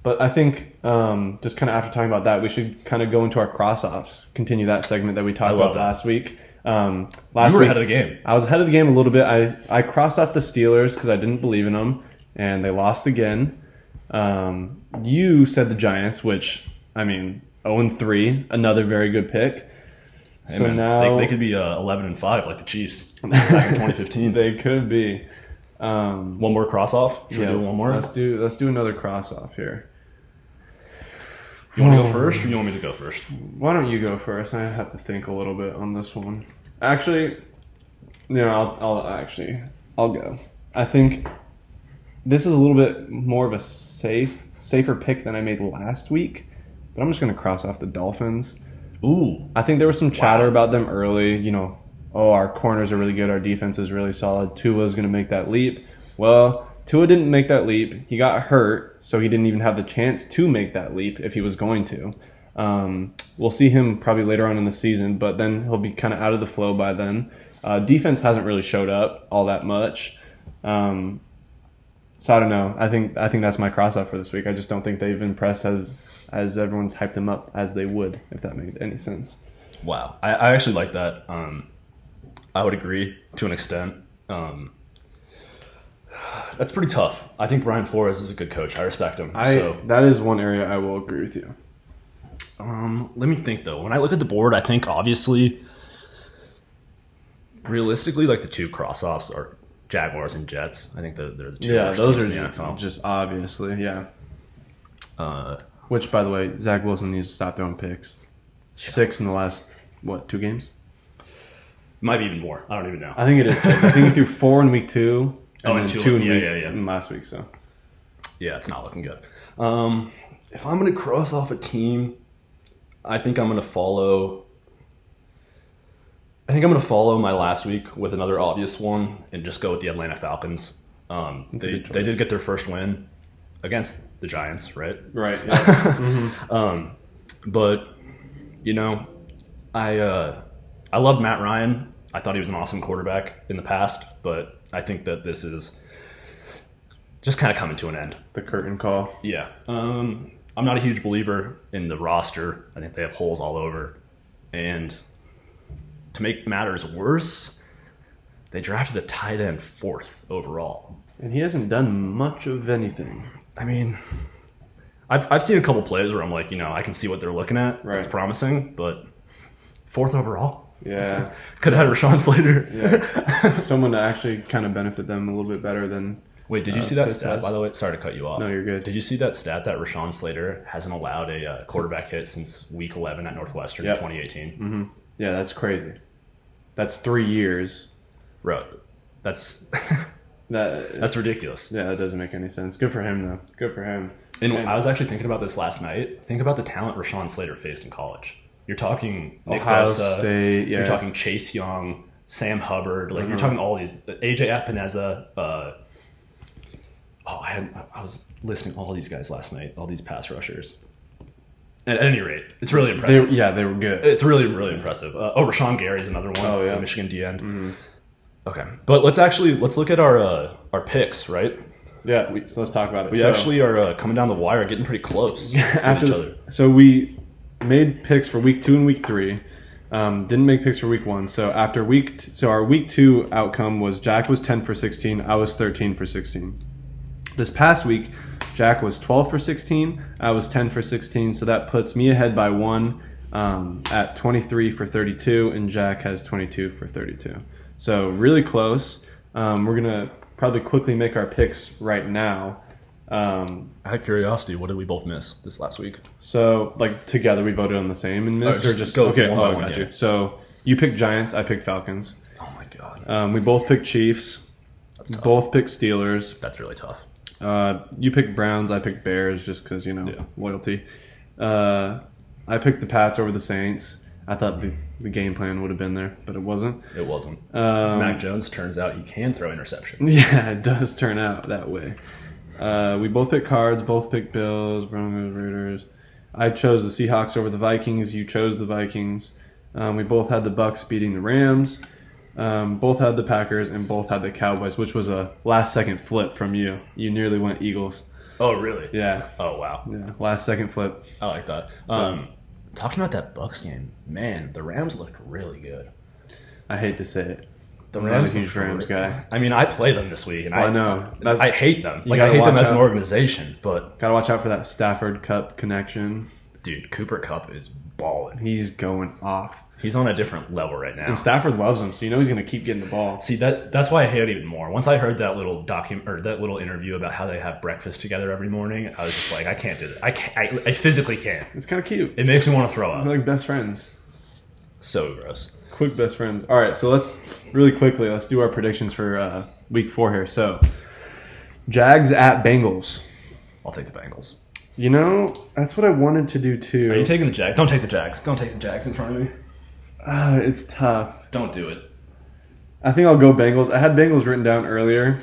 But I think um, just kind of after talking about that, we should kind of go into our cross offs. Continue that segment that we talked about that. last week. Um, last You were week, ahead of the game. I was ahead of the game a little bit. I I crossed off the Steelers because I didn't believe in them, and they lost again. Um, you said the Giants, which I mean, zero and three, another very good pick. Hey, so man, now they, they could be uh, 11 and five like the Chiefs back in 2015. they could be. Um, one more cross off. Should yeah, we do one more? Let's do let's do another cross off here. You want to go first, or you want me to go first? Why don't you go first? I have to think a little bit on this one. Actually, no, I'll, I'll actually I'll go. I think this is a little bit more of a safe safer pick than I made last week, but I'm just gonna cross off the Dolphins. Ooh, I think there was some chatter Wow. about them early. You know, oh, our corners are really good. Our defense is really solid. Tua's going to make that leap. Well, Tua didn't make that leap. He got hurt, so he didn't even have the chance to make that leap if he was going to. Um, we'll see him probably later on in the season, but then he'll be kind of out of the flow by then. Uh, defense hasn't really showed up all that much. Um, so I don't know. I think I think that's my cross up for this week. I just don't think they've impressed as as everyone's hyped them up as they would, if that makes any sense. wow. I, I actually like that. Um, I would agree to an extent. Um, that's pretty tough. I think Brian Flores is a good coach. I respect him. I so that is one area I will agree with you. Um, let me think though. When I look at the board, I think obviously, realistically, like the two cross offs are Jaguars and Jets. I think the, they're the two Yeah, those are in the NFL. just obviously, yeah. uh, Which, by the way, Zach Wilson needs to stop throwing picks. Six in the last what two games? might be even more. I don't even know. I think it is. I think he threw four in week two, and Oh, then and two, two- in yeah, week yeah, yeah. in last week. So yeah, it's not looking good. Um, if I'm gonna cross off a team, I think I'm gonna follow. I think I'm gonna follow my last week with another obvious one and just go with the Atlanta Falcons. Um, they they did get their first win against the Giants, right? right, yeah. Um, but you know, I uh, I love Matt Ryan. I thought he was an awesome quarterback in the past, but I think that this is just kind of coming to an end. The curtain call. Yeah. Um, I'm not a huge believer in the roster. I think they have holes all over. And to make matters worse, they drafted a tight end fourth overall. And he hasn't done much of anything. I mean, I've, I've seen a couple plays where I'm like, you know, I can see what they're looking at. Right. It's promising, but fourth overall? Yeah. Could have had Rashawn Slater. Yeah. Someone to actually kind of benefit them a little bit better than. Wait, did you Uh, see that stat, by the way? Sorry to cut you off. No, you're good. Did you see that stat that Rashawn Slater hasn't allowed a uh, quarterback hit since week 11 at Northwestern Yep. in 2018? hmm Yeah, that's crazy. That's three years. Bro, that's That that's ridiculous. yeah, that doesn't make any sense. Good for him though. Good for him. And And- I was actually thinking about this last night. Think about the talent Rashawn Slater faced in college. You're talking Nick Ohio Bosa, State. Yeah. you're talking Chase Young, Sam Hubbard, like you're Mhm. talking all these AJ Epenesa. Uh, oh, I had I was listening to all these guys last night, all these pass rushers. At any rate, it's really They, impressive. yeah, they were good. It's really, really impressive. Uh, oh, Rashan Gary is another one. Oh, yeah. the Michigan D end. Mhm. Okay, but let's actually let's look at our uh, our picks, right? Yeah, we, so let's talk about it. We So- actually are uh, coming down the wire, getting pretty close after each other. so we made picks for week two and week three. Um, didn't make picks for week one. So after week, t- so our week two outcome was Jack was ten for sixteen. I was thirteen for sixteen. This past week, Jack was twelve for sixteen. I was ten for sixteen. So that puts me ahead by one um, at twenty three for thirty two, and Jack has twenty two for thirty two. So really close. Um, we're gonna probably quickly make our picks right now. Um, Out of curiosity, what did we both miss this last week? so, like together, we voted on the same in this, Oh, or just just go okay? one oh, by one, got yeah. you. So you picked Giants, I picked Falcons. Oh my god, Um, we both picked Chiefs. that's tough. Both picked Steelers. That's really tough. Uh, you picked Browns. I picked Bears, just because you know Yeah. loyalty. Uh, I picked the Pats over the Saints. I thought the, the game plan would have been there, but it wasn't. It wasn't. Um, Mac Jones turns out he can throw interceptions. Yeah, it does turn out that way. Uh, we both picked cards, both picked Bills, Broncos, Raiders. I chose the Seahawks over the Vikings. You chose the Vikings. Um, we both had the Bucks beating the Rams. Um, both had the Packers and both had the Cowboys, which was a last second flip from you. You nearly went Eagles. Oh really? Yeah, Oh wow, yeah, last second flip. I like that. Um, talking about that Bucks game, man, the Rams looked really good. I hate to say it. The I'm not Rams, a huge Rams guy. I mean, I play them this week, and Well, I I know. That's- I hate them. Like I hate them as an organization. But Gotta watch out for that Stafford Kupp connection. dude, Cooper Kupp is balling. He's going off. He's on a different level right now. And Stafford loves him, so you know he's going to keep getting the ball. See that that's why I hate it even more. Once I heard that little document or that little interview about how they have breakfast together every morning, I was just like, I can't do that. I can't. I, I physically can't. It's kind of cute. It makes me want to throw up. They're like best friends. So gross. Quick best friends. All right, so let's really quickly let's do our predictions for uh, week four here. So, Jags at Bengals. I'll take the Bengals. You know that's what I wanted to do too. Are you taking the Jags? Don't take the Jags. Don't take the Jags in front of me. Ah, it's tough. Don't do it. I think I'll go Bengals. I had Bengals written down earlier.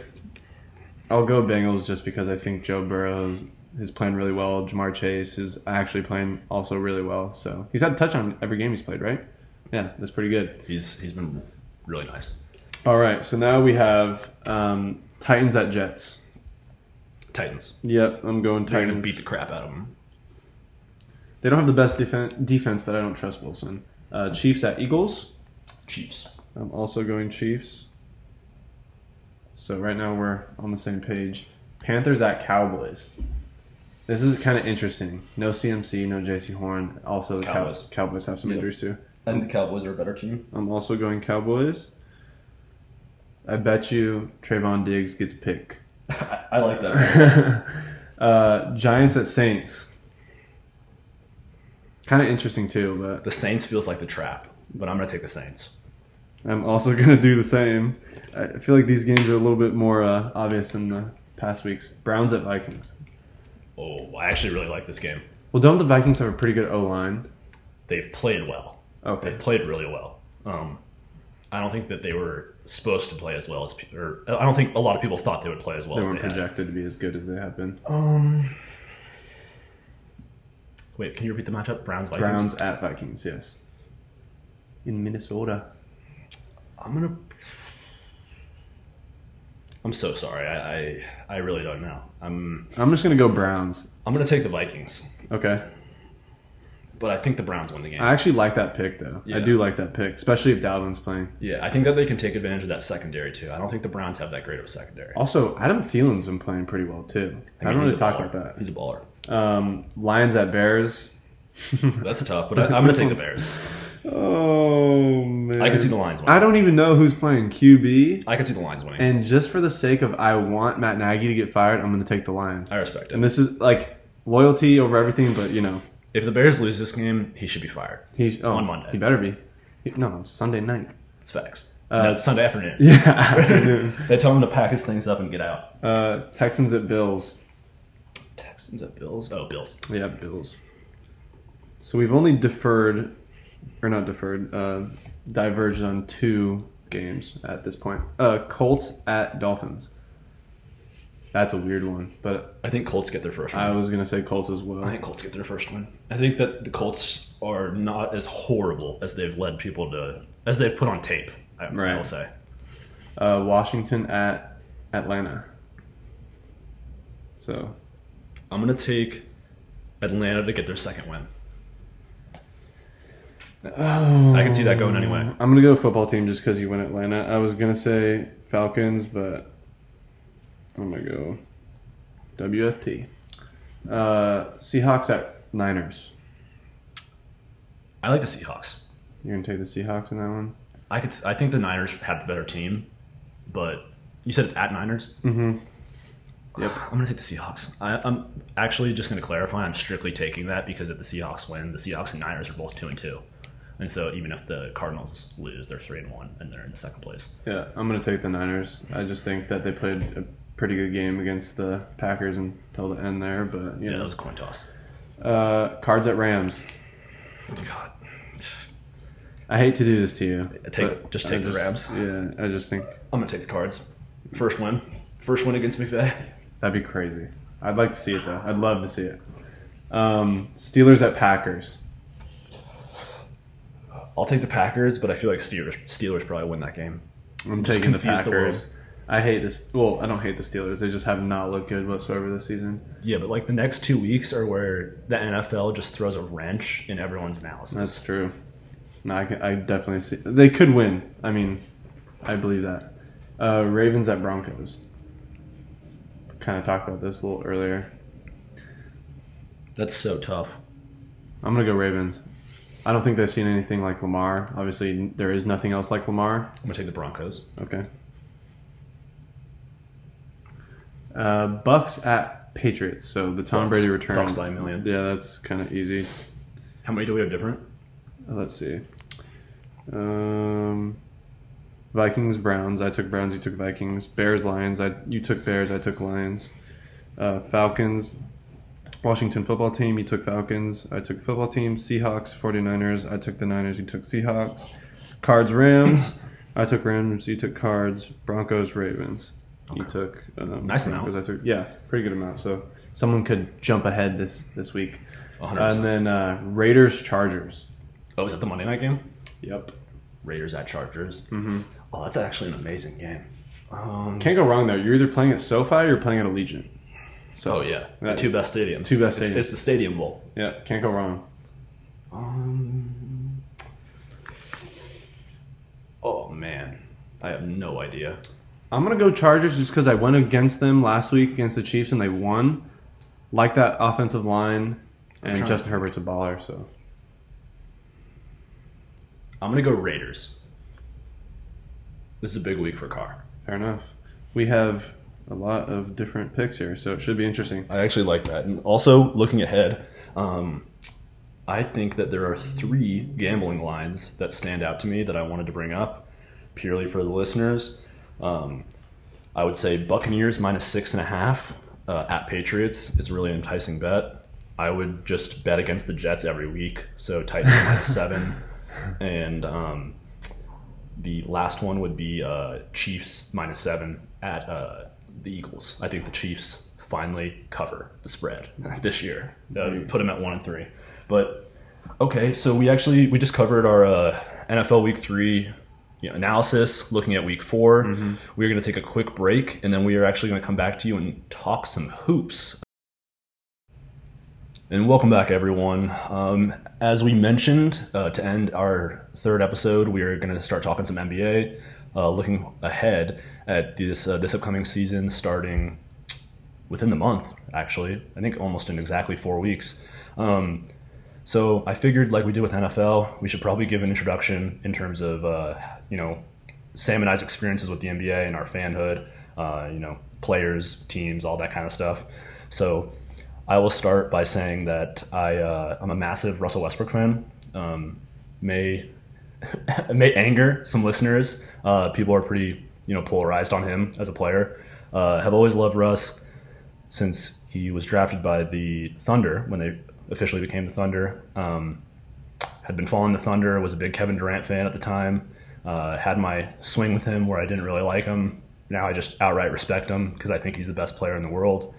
I'll go Bengals just because I think Joe Burrow is playing really well. Ja'Marr Chase is actually playing also really well. So he's had a touchdown every game he's played, right? Yeah, that's pretty good. He's he's been really nice. All right, so now we have um, Titans at Jets. Titans. Yep, I'm going They're gonna beat the crap out of them. They don't have the best defen- defense, but I don't trust Wilson. Uh, Chiefs at Eagles. Chiefs. I'm also going Chiefs. So right now we're on the same page. Panthers at Cowboys. This is kind of interesting. No CMC, no Jaycee Horn. Also, the Cowboys, Cowboys. Cowboys have some Yep. injuries too. And the Cowboys are a better team. I'm also going Cowboys. I bet you Trevon Diggs gets pick. I like that. uh, Giants at Saints. Kind of interesting too, but the Saints feels like the trap, but I'm gonna take the Saints. I'm also going to do the same. I feel like these games are a little bit more uh, obvious than the past weeks. Browns at Vikings. Oh, I actually really like this game. Well, don't the Vikings have a pretty good O line? They've played well. Okay. They've played really well. Um, I don't think that they were supposed to play as well as, pe- or I don't think a lot of people thought they would play as well They as weren't they had. projected to be as good as they have been. Um, wait, can you repeat the matchup? Browns Vikings. Browns at Vikings, yes. in Minnesota. I'm gonna. I'm so sorry. I, I I really don't know. I'm I'm just gonna go Browns. I'm gonna take the Vikings, Okay. but I think the Browns win the game. I actually like that pick though. I do like that pick, especially if Dalvin's playing. yeah, I think that they can take advantage of that secondary too. I don't think the Browns have that great of a secondary. Also, Adam Thielen's been playing pretty well too. I, mean, haven't he's really a talked baller. about that. He's a baller. Um, Lions at Bears. That's tough, but I, I'm gonna take the Bears. Oh man, I can see the Lions winning. I don't even know who's playing QB, I can see the Lions winning. and just for the sake of I want Matt Nagy to get fired, I'm going to take the Lions. I respect it. And this is like loyalty over everything, but you know If the Bears lose this game, he should be fired. he oh, On Monday. He better be. He- no, Sunday night. It's facts. Uh, no, Sunday afternoon. Yeah. afternoon. they tell him to pack his things up and get out. uh, Texans at Bills. Texans that Bills. Oh, Bills. Yeah, Bills. So we've only deferred, or not deferred, uh, diverged on two games at this point. Uh, Colts at Dolphins. That's a weird one, but I think Colts get their first I was gonna say Colts as well. I think Colts get their first one. I think that the Colts are not as horrible as they've led people to, as they've put on tape. I, I will say. Uh, Washington at Atlanta. So I'm gonna take Atlanta to get their second win. I can see that going anyway. I'm gonna go football team just because you win Atlanta. I was gonna say Falcons, but I'm gonna go WFT. Uh, Seahawks at Niners. I like the Seahawks. You're gonna take the Seahawks in that one. I could. I think the Niners have the better team, but you said it's at Niners. Mm-hmm. Yep. I'm gonna take the Seahawks. I, I'm actually just gonna clarify. I'm strictly taking that because if the Seahawks win, the Seahawks and Niners are both two and two, and so even if the Cardinals lose, they're three and one, and they're in the second place. Yeah, I'm gonna take the Niners. I just think that they played a pretty good game against the Packers until the end there, but Yeah, that was a coin toss. Uh, cards at Rams. God, I hate to do this to you. Take just I take the Rams. Yeah, I just think I'm gonna take the Cards. First win. First win against McVay. That'd be crazy. I'd like to see it though. I'd love to see it. Um, Steelers at Packers. I'll take the Packers, but I feel like Steelers Steelers probably win that game. I'm Just taking the the Packers. world. I hate this. Well, I don't hate the Steelers. They just have not looked good whatsoever this season. Yeah, but like the next two weeks are where the NFL just throws a wrench in everyone's analysis. That's true. No, I, can, I definitely see. They could win. I mean, I believe that. Uh, Ravens at Broncos. Kind of talked about this a little earlier. That's so tough. I'm gonna go Ravens. I don't think they've seen anything like Lamar. Obviously, there is nothing else like Lamar. I'm gonna take the Broncos. Okay. Uh, Bucks at Patriots. So the Tom Bucks. Brady return. Bucks by a million. Yeah, that's kind of easy. How many do we have different? Uh, Let's see. Um, Vikings, Browns. I took Browns. You took Vikings. Bears, Lions. I you took Bears. I took Lions. Uh, Falcons, Washington football team. You took Falcons. I took football team. Seahawks, 49ers. I took the Niners. You took Seahawks. Cards, Rams. I took Rams. You took Cards. Broncos, Ravens. You Okay. took um, Nice amount. I took yeah, pretty good amount. So someone could jump ahead this this week. 100%. And then uh, Raiders, Chargers. oh, is that the Monday night game? Yep. Raiders at Chargers. Mm-hmm. Oh, that's actually an amazing game. Um, Can't go wrong there. You're either playing at SoFi or you're playing at Allegiant. So oh yeah, the two best stadiums. Two best It's- stadiums. It's, the Stadium Bowl. yeah, can't go wrong. Um. Oh man, I have no idea. I'm gonna go Chargers just because I went against them last week against the Chiefs and they won. Like that offensive line, and Justin Herbert's a baller. So I'm gonna go Raiders. This is a big week for Carr. fair enough. We have a lot of different picks here, so it should be interesting. I actually like that. And also, looking ahead, um, I think that there are three gambling lines that stand out to me that I wanted to bring up purely for the listeners. Um, I would say Buccaneers minus six and a half uh, at Patriots is a really enticing bet. I would just bet against the Jets every week. So Titans minus seven. And um, the last one would be uh, Chiefs minus seven at uh, the Eagles. I think the Chiefs finally cover the spread this year. Uh, put them at one and three. But okay, so we actually we just covered our uh, NFL Week Three you know, analysis, looking at Week 4 Mm-hmm. We're going to take a quick break, and then we are actually going to come back to you and talk some hoops. And welcome back, everyone. Um, as we mentioned, uh, to end our third episode, we are going to start talking some NBA, uh, looking ahead at this uh, this upcoming season, starting within the month. Actually, I think almost in exactly four weeks. Um, so I figured, like we did with NFL, we should probably give an introduction in terms of uh, you know Sam and I's experiences with the NBA and our fanhood, uh, you know, players, teams, all that kind of stuff. So I will start by saying that I uh, I'm a massive Russell Westbrook fan. Um, may may anger some listeners. Uh, people are pretty you know polarized on him as a player. Uh, have always loved Russ since he was drafted by the Thunder when they officially became the Thunder. Um, had been following the Thunder. Was a big Kevin Durant fan at the time. Uh, had my swing with him where I didn't really like him. Now I just outright respect him because I think he's the best player in the world.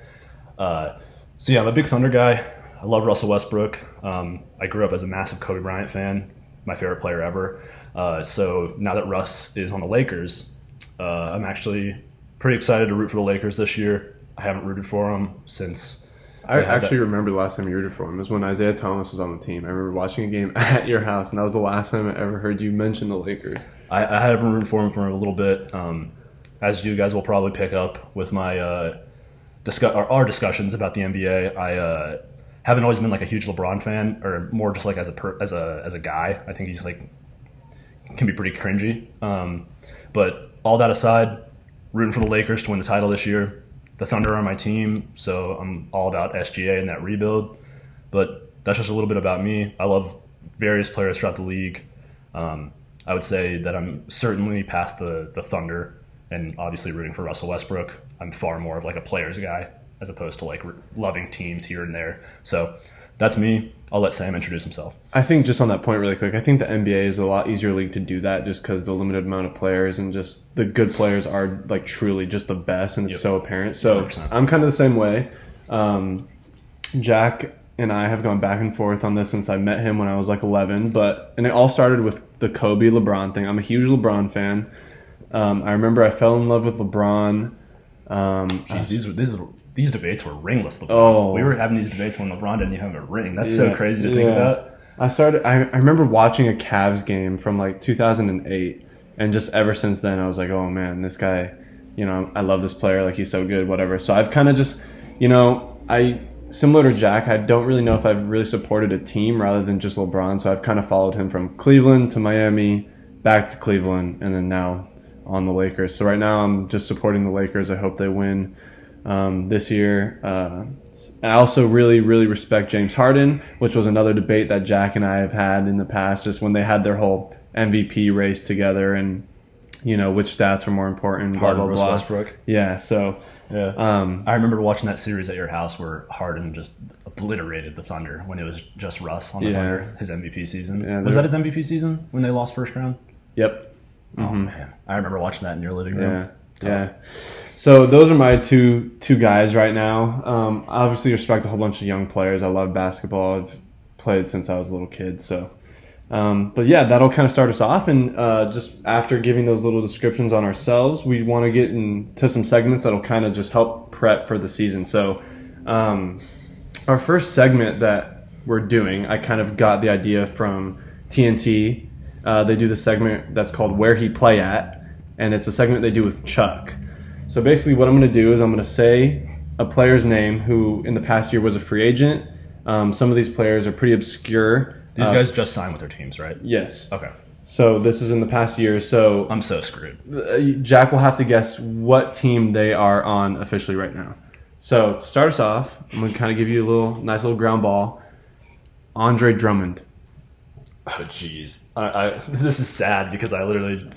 Uh, so yeah, I'm a big Thunder guy. I love Russell Westbrook. Um, I grew up as a massive Kobe Bryant fan, my favorite player ever. Uh, so now that Russ is on the Lakers, uh, I'm actually pretty excited to root for the Lakers this year. I haven't rooted for them since. I actually that- remember the last time you rooted for him was when Isaiah Thomas was on the team. I remember watching a game at your house, and that was the last time I ever heard you mention the Lakers. I, I haven't rooted for him for a little bit. Um, as you guys will probably pick up with my uh, discuss our, our discussions about the NBA, I uh, haven't always been like a huge LeBron fan, or more just like as a per, as a as a guy. I think he's like can be pretty cringy. Um, but all that aside, rooting for the Lakers to win the title this year. The Thunder are my team, so I'm all about SGA and that rebuild. But that's just a little bit about me. I love various players throughout the league. Um, I would say that I'm certainly past the the Thunder, and obviously rooting for Russell Westbrook. I'm far more of like a players guy as opposed to like r- loving teams here and there. So that's me. I'll let Sam introduce himself. I think just on that point, really quick, I think the NBA is a lot easier league to do that just because the limited amount of players and just the good players are like truly just the best, and it's Yep. so apparent. So 100%. I'm kind of the same way. Um, Jack and I have gone back and forth on this since I met him when I was like 11, but and it all started with the Kobe LeBron thing. I'm a huge LeBron fan. Um, I remember I fell in love with LeBron. Um, Jeez, these were these were, these debates were ringless. LeBron. Oh. we were having these debates when LeBron didn't even have a ring. That's so crazy to think about. I started. I, I remember watching a Cavs game from like 2008, and just ever since then, I was like, oh man, this guy. You know, I love this player. Like he's so good. Whatever. So I've kind of just, you know, I similar to Jack. I don't really know if I've really supported a team rather than just LeBron. So I've kind of followed him from Cleveland to Miami, back to Cleveland, and then now on the Lakers. So right now I'm just supporting the Lakers. I hope they win um, this year. Uh, I also really, really respect James Harden, which was another debate that Jack and I have had in the past, just when they had their whole MVP race together and, you know, which stats were more important, blah, Harden blah, blah. Westbrook. Yeah, so, Yeah. um, I remember watching that series at your house where Harden just obliterated the Thunder when it was just Russ on the Yeah. Thunder, his MVP season. Yeah, was that his MVP season when they lost first round? yep. Oh man, I remember watching that in your living room. Yeah, Tough. yeah. So those are my two two guys right now. Um, I obviously respect a whole bunch of young players. I love basketball. I've played since I was a little kid. So, um, but yeah, that'll kind of start us off. And uh, just after giving those little descriptions on ourselves, we want to get into some segments that'll kind of just help prep for the season. So, um, our first segment that we're doing, I kind of got the idea from TNT. Uh, they do the segment that's called "Where He Play At," and it's a segment they do with Chuck. So basically, what I'm going to do is I'm going to say a player's name who in the past year was a free agent. Um, some of these players are pretty obscure. These Uh, guys just signed with their teams, right? yes. Okay, So this is in the past year. So I'm so screwed. uh, Jack will have to guess what team they are on officially right now. So to start us off, I'm going to kind of give you a little nice little ground ball. Andre Drummond. Oh jeez, I, I, this is sad because I literally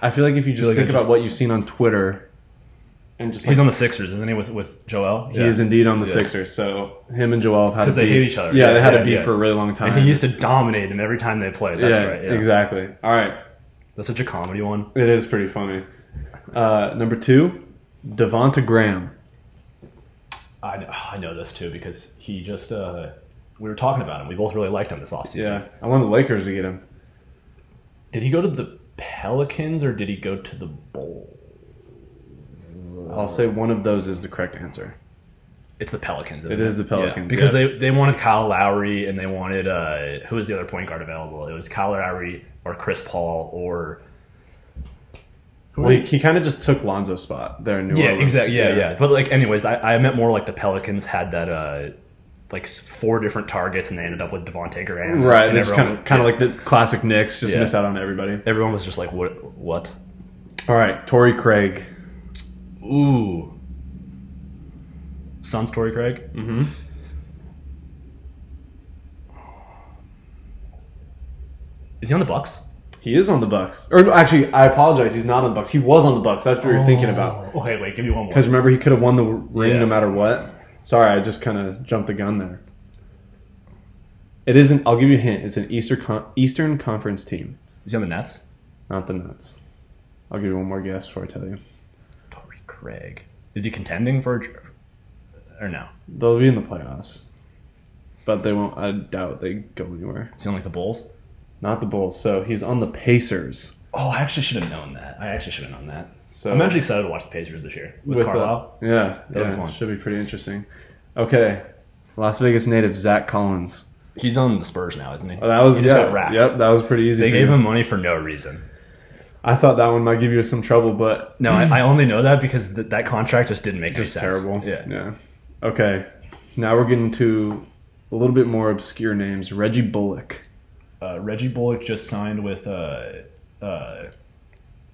I feel like if you just like think just- about what you've seen on Twitter, and just he's on the Sixers, isn't he? With with Joel, he is indeed on the Yeah. Sixers. So him and Joel have had 'Cause a they beef. hate each other. Yeah, Yeah, they had yeah, a beef yeah. for a really long time. and he used to dominate him every time they played. That's yeah, right. Yeah. exactly. All right, That's such a comedy one. it is pretty funny. Uh, number two, Devonte' Graham. I know, I know this too because he just uh, we were talking about him. We both really liked him this offseason. Yeah, I wanted the Lakers to get him. Did he go to the Pelicans or did he go to the Bulls? I'll say one of those is the correct answer. It's the Pelicans. Isn't It it is the Pelicans, because yeah. they they wanted Kyle Lowry and they wanted uh, who was the other point guard available? It was Kyle Lowry or Chris Paul or Well, he, he kind of just took Lonzo's spot there in New yeah, Orleans. exactly. Yeah, yeah, But like, anyways, I, I meant more like the Pelicans had that uh, like four different targets and they ended up with Devonte' Graham. Right, and just kind of kind of like the classic Knicks, just Yeah. miss out on everybody. everyone was just like, what? What? All right, Torrey Craig. Ooh. Suns Torrey Craig. Mm-hmm. Is he on the Bucks? He is on the Bucks. Or actually, I apologize. He's not on the Bucks. He was on the Bucks. That's what you're thinking about. Oh, Okay, wait. Give me one more. Because remember, he could have won the ring Yeah. no matter what. Sorry, I just kind of jumped the gun there. It isn't. I'll give you a hint. It's an Eastern Con- Eastern Conference team, Is he on the Nets? not the Nets. I'll give you one more guess before I tell you. Torrey Craig. Is he contending for? Or no? They'll be in the playoffs, but they won't. I doubt they go anywhere. Is he on like the Bulls? Not the Bulls. So he's on the Pacers. Oh, I actually should have known that. I actually should have known that. So I'm actually excited to watch the Pacers this year with, with the- Carlisle. yeah, That'll be yeah, fun. should be pretty interesting. Okay, Las Vegas native Zach Collins. He's on the Spurs now, isn't he? Oh, that was he just yeah, got. Yep, that was pretty easy. They gave him money for no reason. I thought that one might give you some trouble, but No, I, I only know that because th- that contract just didn't make any sense. terrible. Yeah. yeah. Okay, now we're getting to a little bit more obscure names. Reggie Bullock. Uh, Reggie Bullock just signed with. Uh, uh,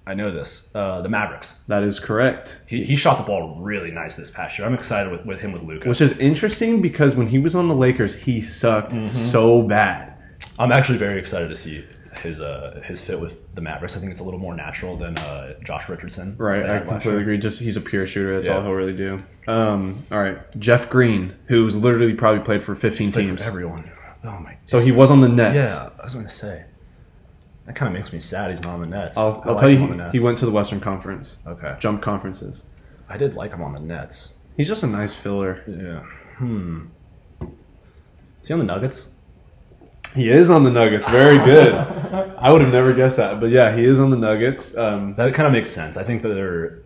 I know this. Uh, the Mavericks. That is correct. He, he shot the ball really nice this past year. I'm excited with, with him with Luka. Which is interesting because when he was on the Lakers, he sucked Mm-hmm. so bad. I'm actually very excited to see his uh, his fit with the Mavericks. I think it's a little more natural than uh, Josh Richardson. Right, I completely year. agree. Just he's a pure shooter. That's Yeah. all he'll really do. Um, all right, Jeff Green, who's literally probably played for 15 He's played teams. for everyone. Oh my. So he was on the Nets. Yeah, I was going to say. That kind of makes me sad he's not on the Nets. I'll, I'll like tell you, he, he went to the Western Conference, Okay. jump conferences. I did like him on the Nets. He's just a nice filler. Yeah. Hmm. Is he on the Nuggets? He is on the Nuggets. Very good. I would have never guessed that, but yeah, he is on the Nuggets. Um, That kind of makes sense. I think that they're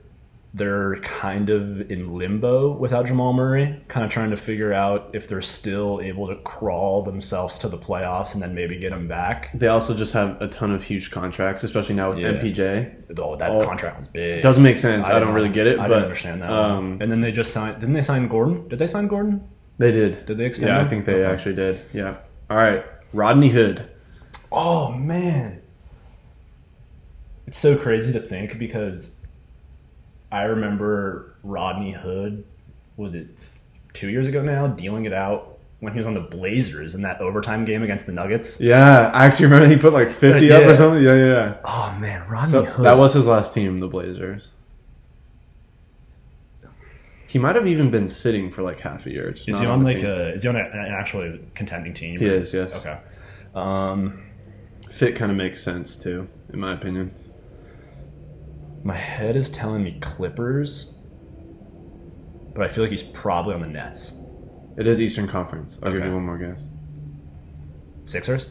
they're kind of in limbo without Jamal Murray, kind of trying to figure out if they're still able to crawl themselves to the playoffs and then maybe get him back. they also just have a ton of huge contracts, especially now with Yeah. MPJ. Oh, that Oh. contract was big. Doesn't make sense. I, didn't don't really get it, I but didn't understand that. Um, And then they just signed. Didn't they sign Gordon? Did they sign Gordon? they did. Did they extend Yeah, I think they Okay. actually did. Yeah. All right, Rodney Hood. Oh man, it's so crazy to think because I remember Rodney Hood. Was it two years ago now? Dealing it out when he was on the Blazers in that overtime game against the Nuggets. Yeah, I actually remember he put like 50 up or something. Yeah, yeah, yeah. Oh man, Rodney So Hood. that was his last team, the Blazers. He might have even been sitting for like half a year. Is he on the like team. a? Is he on a, an actually contending team? He is, yes. Okay. Um, fit? Kind of makes sense too, in my opinion. My head is telling me Clippers, but I feel like he's probably on the Nets. It is Eastern Conference. I'll give Okay. you one more guess. Sixers.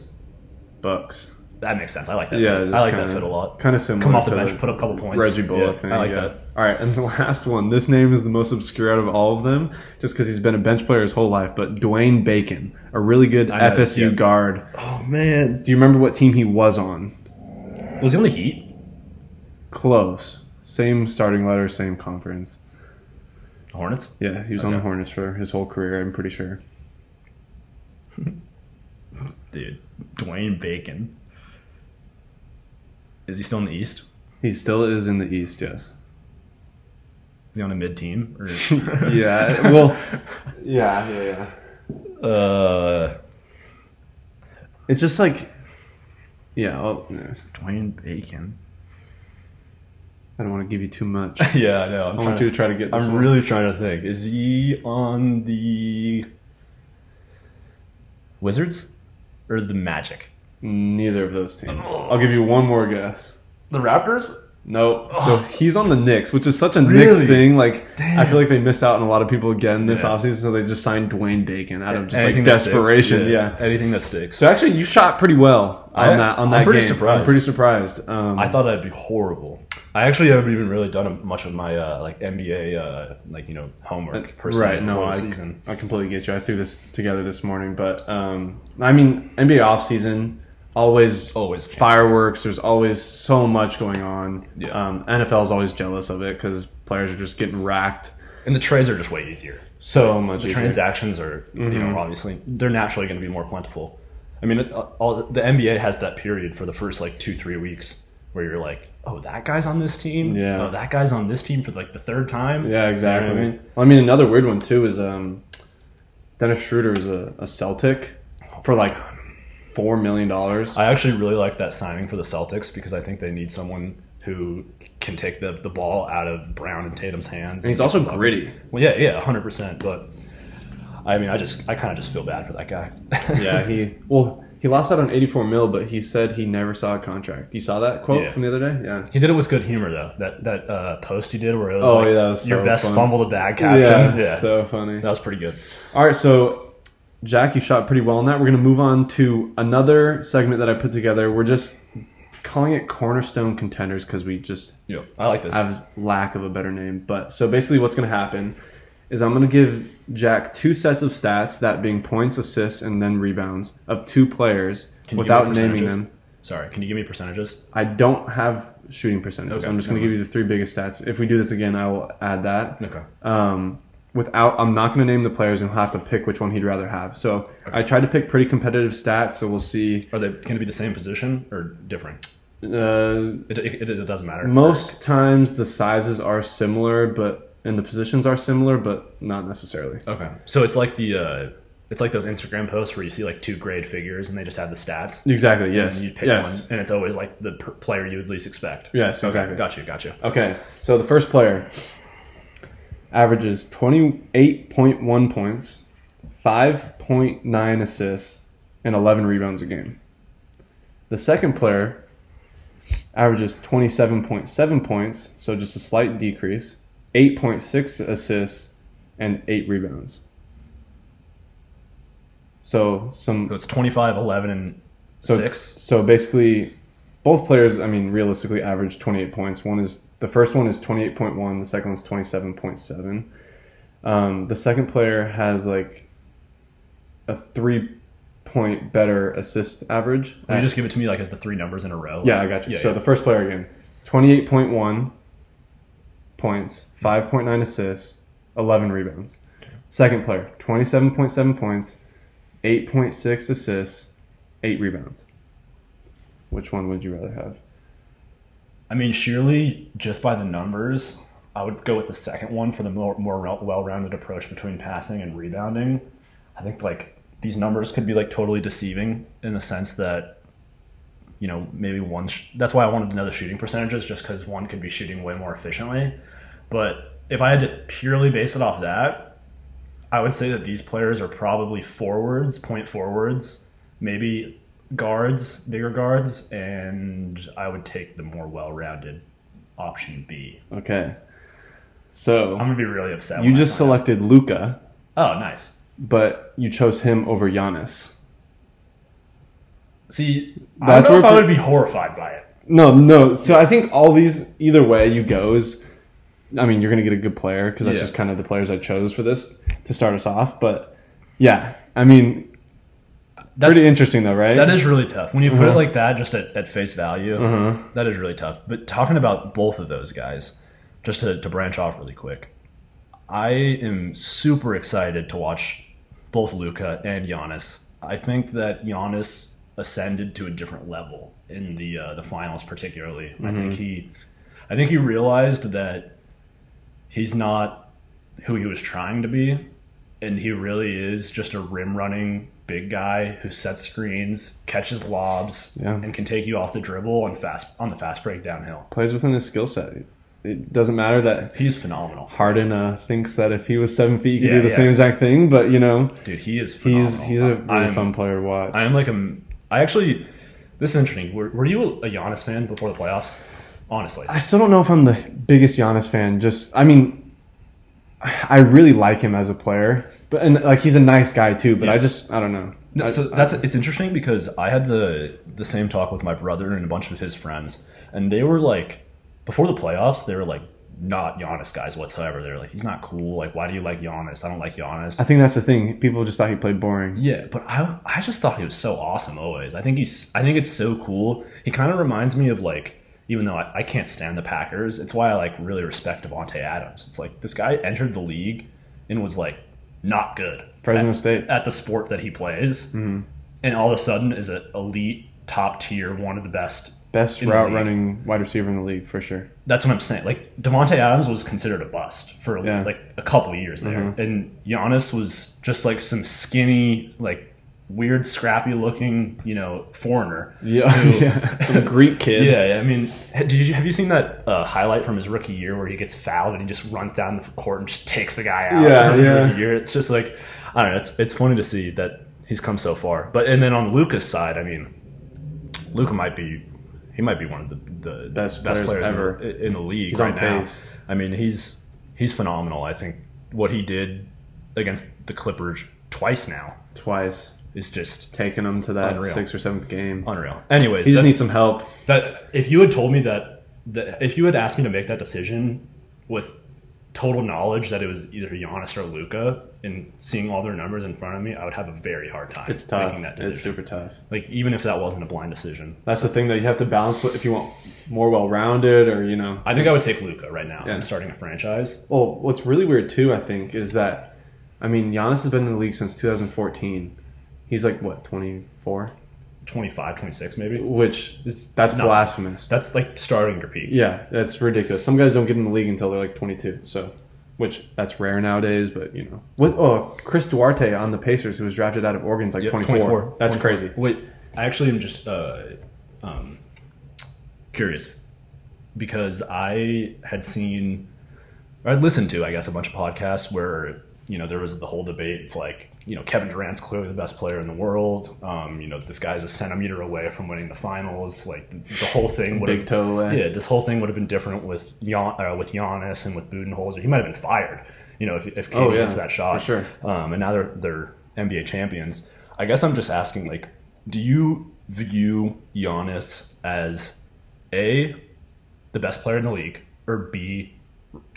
Bucks. That makes sense. I like that. Yeah, fit. I like kinda, that fit a lot. Kind of similar. Come off the bench, put up a couple points. Reggie Bullock Yeah, thing. I like yeah. that. All right, and the last one. This name is the most obscure out of all of them, just because he's been a bench player his whole life. But Dwayne Bacon, a really good I FSU guard. Oh man, Do you remember what team he was on? was he on the Heat? Close. Same starting letter, same conference. Hornets. Yeah, he was on the Hornets for his whole career. I'm pretty sure. Dude, Dwayne Bacon. Is he still in the East? He still is in the East. Yes. Is he on a mid team? Or... yeah. Well. Yeah. Yeah. Yeah. uh, It's just like. Yeah. Well, yeah. Dwayne Bacon. I don't want to give you too much. yeah, I know. I'm I trying want you to try to get. This I'm one. really trying to think. Is he on the Wizards or the Magic? neither of those teams. I'll give you one more guess. The Raptors? Nope. So he's on the Knicks, which is such a Really? Knicks thing. Like Damn. I feel like they missed out on a lot of people again this Yeah. offseason, so they just signed Dwayne Bacon out of just Anything like desperation. yeah. anything that sticks. So actually, you shot pretty well on I- that on I'm that pretty game. surprised. I'm pretty surprised. Um, I thought I'd be horrible. I actually haven't even really done much of my uh, like NBA uh, like you know homework per se right. No, I, season. I completely get you. I threw this together this morning, but um, I mean, NBA off season always Always fireworks. There's always so much going on. Yeah. Um, NFL is always jealous of it because players are just getting racked and the trades are just way easier. so much. The easier. transactions are you Mm-hmm. know obviously they're naturally going to be more plentiful. I mean, it, uh, all, the NBA has that period for the first like two three weeks where you're like, oh, that guy's on this team. Yeah. Oh, that guy's on this team for like the third time. Yeah, You know exactly. I mean? Well, I mean, another weird one too is um, Dennis Schroeder is a, a Celtic for like four million dollars. I actually really like that signing for the Celtics because I think they need someone who can take the, the ball out of Brown and Tatum's hands. And he's get also buckets. gritty. Well, yeah, yeah, hundred percent. But I mean, I just I kind of just feel bad for that guy. yeah, he well he lost out on eighty four mil, but he said he never saw a contract. You saw that quote Yeah. from the other day? Yeah. he did it with good humor though. That that uh, post he did where it was Oh, like yeah, that was your so best fun. fumble the bag caption. Yeah, Yeah, so funny. that was pretty good. All right, so Jack, you shot pretty well on that. We're gonna move on to another segment that I put together. We're just calling it cornerstone contenders because we just Yeah, I like this. have lack of a better name. But so basically, what's going to happen is I'm going to give Jack two sets of stats, that being points, assists, and then rebounds of two players Can you give me without naming them. Sorry, can you give me percentages? I don't have shooting percentages. Okay, I'm just going to give you the three biggest stats. If we do this again, I will add that. Okay. Um, without, I'm not going to name the players, and he'll have to pick which one he'd rather have. So I tried to pick pretty competitive stats. So we'll see. Are they going to be the same position or different? Uh, It, it, it doesn't matter. most times the sizes are similar, but and the positions are similar, but not necessarily. Okay, so it's like the uh, it's like those Instagram posts where you see like two grade figures and they just have the stats. Exactly. Yes. And you pick yes. one, and it's always like the per- player you would least expect. Yes. Exactly. Got you. Got you. Okay. So the first player averages twenty eight point one points, five point nine assists, and eleven rebounds a game. The second player averages twenty seven point seven points, so just a slight decrease, eight point six assists, and eight rebounds. So some So it's 25, 11, and So- six. So basically, both players, I mean, realistically average 28 points. One is the first one is 28.1, the second one's 27.7. Um, the second player has like a three point better assist average. Will you just give it to me like as the three numbers in a row? yeah, I got you. Yeah, so yeah. the first player again 28.1 points, 5.9 assists, 11 rebounds. Second player 27.7 points, 8.6 assists, 8 rebounds. Which one would you rather have? I mean, surely just by the numbers, I would go with the second one for the more, more well-rounded approach between passing and rebounding. I think like these numbers could be like totally deceiving in the sense that you know maybe one. Sh- that's why I wanted to know the shooting percentages, just because one could be shooting way more efficiently. But if I had to purely base it off that, I would say that these players are probably forwards, point forwards, maybe guards, bigger guards, and I would take the more well-rounded option B. Okay. So I'm gonna be really upset. you just selected Luka. Oh, nice. but you chose him over Giannis. See, I don't know if I would be horrified by it. No, no. So I think all these, either way you go, is, I mean, you're going to get a good player because that's Yeah. just kind of the players I chose for this to start us off. But yeah, I mean, That's pretty interesting though, right? that is really tough when you put it like that, just at, at face value. Uh-huh. that is really tough. But talking about both of those guys, just to, to branch off really quick, I am super excited to watch both Luka and Giannis. I think that Giannis ascended to a different level in the uh, the finals, particularly. I think he, I think he realized that he's not who he was trying to be, and he really is just a rim running big guy who sets screens, catches lobs, Yeah. and can take you off the dribble on fast on the fast break downhill. Plays within his skill set. It doesn't matter that He's phenomenal, Harden uh, thinks that if he was seven feet, he could Yeah, do the yeah. same exact thing. But you know, dude. He is. he's Phenomenal. he's a really I'm- fun player to watch. I am like a. I actually. This is interesting. Were, were you a Giannis fan before the playoffs? Honestly, I still don't know if I'm the biggest Giannis fan. Just, I mean, I really like him as a player, but and like he's a nice guy too. But Yeah. I just, I don't know. No, so that's it's interesting because I had the the same talk with my brother and a bunch of his friends, and they were like, before the playoffs, they were like not Giannis guys whatsoever. They're like, he's not cool. Like, why do you like Giannis? I don't like Giannis. I think that's the thing. People just thought he played boring. yeah, but I I just thought he was so awesome always. I think he's I think it's so cool. He kind of reminds me of like. Even though I, I can't stand the Packers, it's why I like really respect Davante Adams. It's like this guy entered the league and was like not good Fresno at, State. at the sport that he plays, Mm-hmm. and all of a sudden is an elite, top tier, one of the best. Best route running wide receiver in the league for sure. That's what I'm saying. Like Davante Adams was considered a bust for Yeah. Mm-hmm. like a couple years there, and Giannis was just like some skinny, like weird, scrappy looking, you know, foreigner. Yeah, who- yeah. Some Greek kid. Yeah, I mean, did you have you seen that uh, highlight from his rookie year where he gets fouled and he just runs down the court and just takes the guy out? Yeah, his yeah. rookie year. It's just like I don't know. It's it's funny to see that he's come so far. But and then on Luka's side, I mean, Luka might be he might be one of the, the Best best, players players, ever. in, the, in the league He's right now. pace. I mean, he's he's phenomenal. I think what he did against the Clippers twice now Twice. is just Taking them to that Unreal. sixth or seventh game. unreal. Anyways, He just needs some help. that if you had told me that, that if you had asked me to make that decision with total knowledge that it was either Giannis or Luka and seeing all their numbers in front of me, I would have a very hard time It's tough. making that decision. It's super tough. like even if that wasn't a blind decision. That's the thing that you have to balance with if you want more well rounded or, you know. I think I would take Luka right now. if Yeah. I'm starting a franchise. Well, what's really weird too, I think, is that I mean, Giannis has been in the league since 2014. He's like what, 24? 25, 26 maybe. Which It's that's nothing. blasphemous. That's like starting your peak. Yeah, that's ridiculous. Some guys don't get in the league until they're like 22. So, which that's rare nowadays, but you know. With oh, Chris Duarte on the Pacers who was drafted out of Oregon is like Yeah, 24. That's 24. crazy. Wait, I actually am just uh, um, curious because I had seen, or I'd listened to, I guess, a bunch of podcasts where you know there was the whole debate. It's like you know Kevin Durant's clearly the best player in the world. Um, you know this guy's a centimeter away from winning the finals. Like the, the whole thing would have toe away. yeah, this whole thing would have been different with Gian, uh, with Giannis and with Budenholzer. He might have been fired, you know, if if KD Oh, yeah, hits that shot. for sure. Um, and now they're they're NBA champions. I guess I'm just asking, like, do you view Giannis as a the best player in the league, or b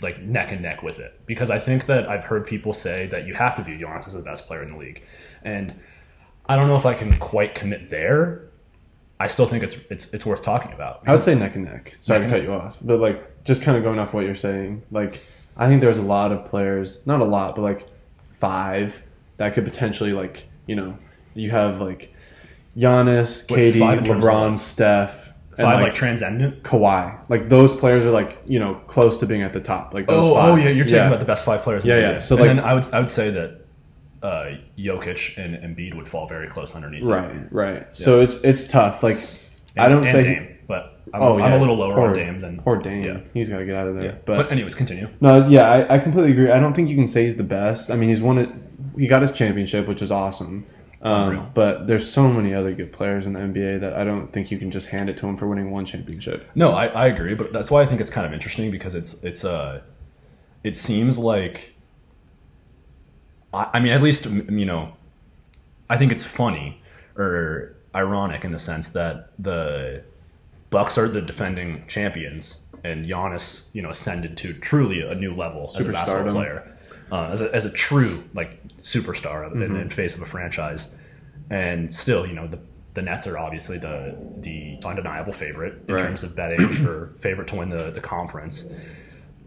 like neck and neck with it? Because I think that I've heard people say that you have to view Giannis as the best player in the league, and I don't know if I can quite commit there. I still think it's it's it's worth talking about. I would say neck and neck. Sorry Neck to cut you off, but like just kind of going off what you're saying, like I think there's a lot of players, not a lot, but like five that could potentially like you know you have like Giannis, Wait, KD, five in terms of LeBron. Steph, and Five like, like, transcendent. Kawhi. Like those players are like you know close to being at the top. Like those Oh, five. oh yeah, you're talking about the best five players. in Yeah, the yeah. league. So, and like- then I would I would say that uh, Jokic and Embiid would fall very close underneath. them. right, right. So it's it's tough. Like I don't and say. Dame, but I'm, Oh I'm a little lower poor, on Dame than poor Dame. Yeah. He's got to get out of there. Yeah. But, But, anyways, continue. No, yeah, I, I completely agree. I don't think you can say he's the best. I mean, he's won it. He got his championship, which is awesome. Um, but there's so many other good players in the NBA that I don't think you can just hand it to him for winning one championship. No, I, I agree, but that's why I think it's kind of interesting because it's it's uh it seems like I, I mean at least you know I think it's funny or ironic in the sense that the Bucks are the defending champions and Giannis you know ascended to truly a new level as a basketball player uh, as a as a true like superstar Mm-hmm. in, in face of a franchise and still you know the the Nets are obviously the the undeniable favorite in Right. terms of betting or favorite to win the, the conference.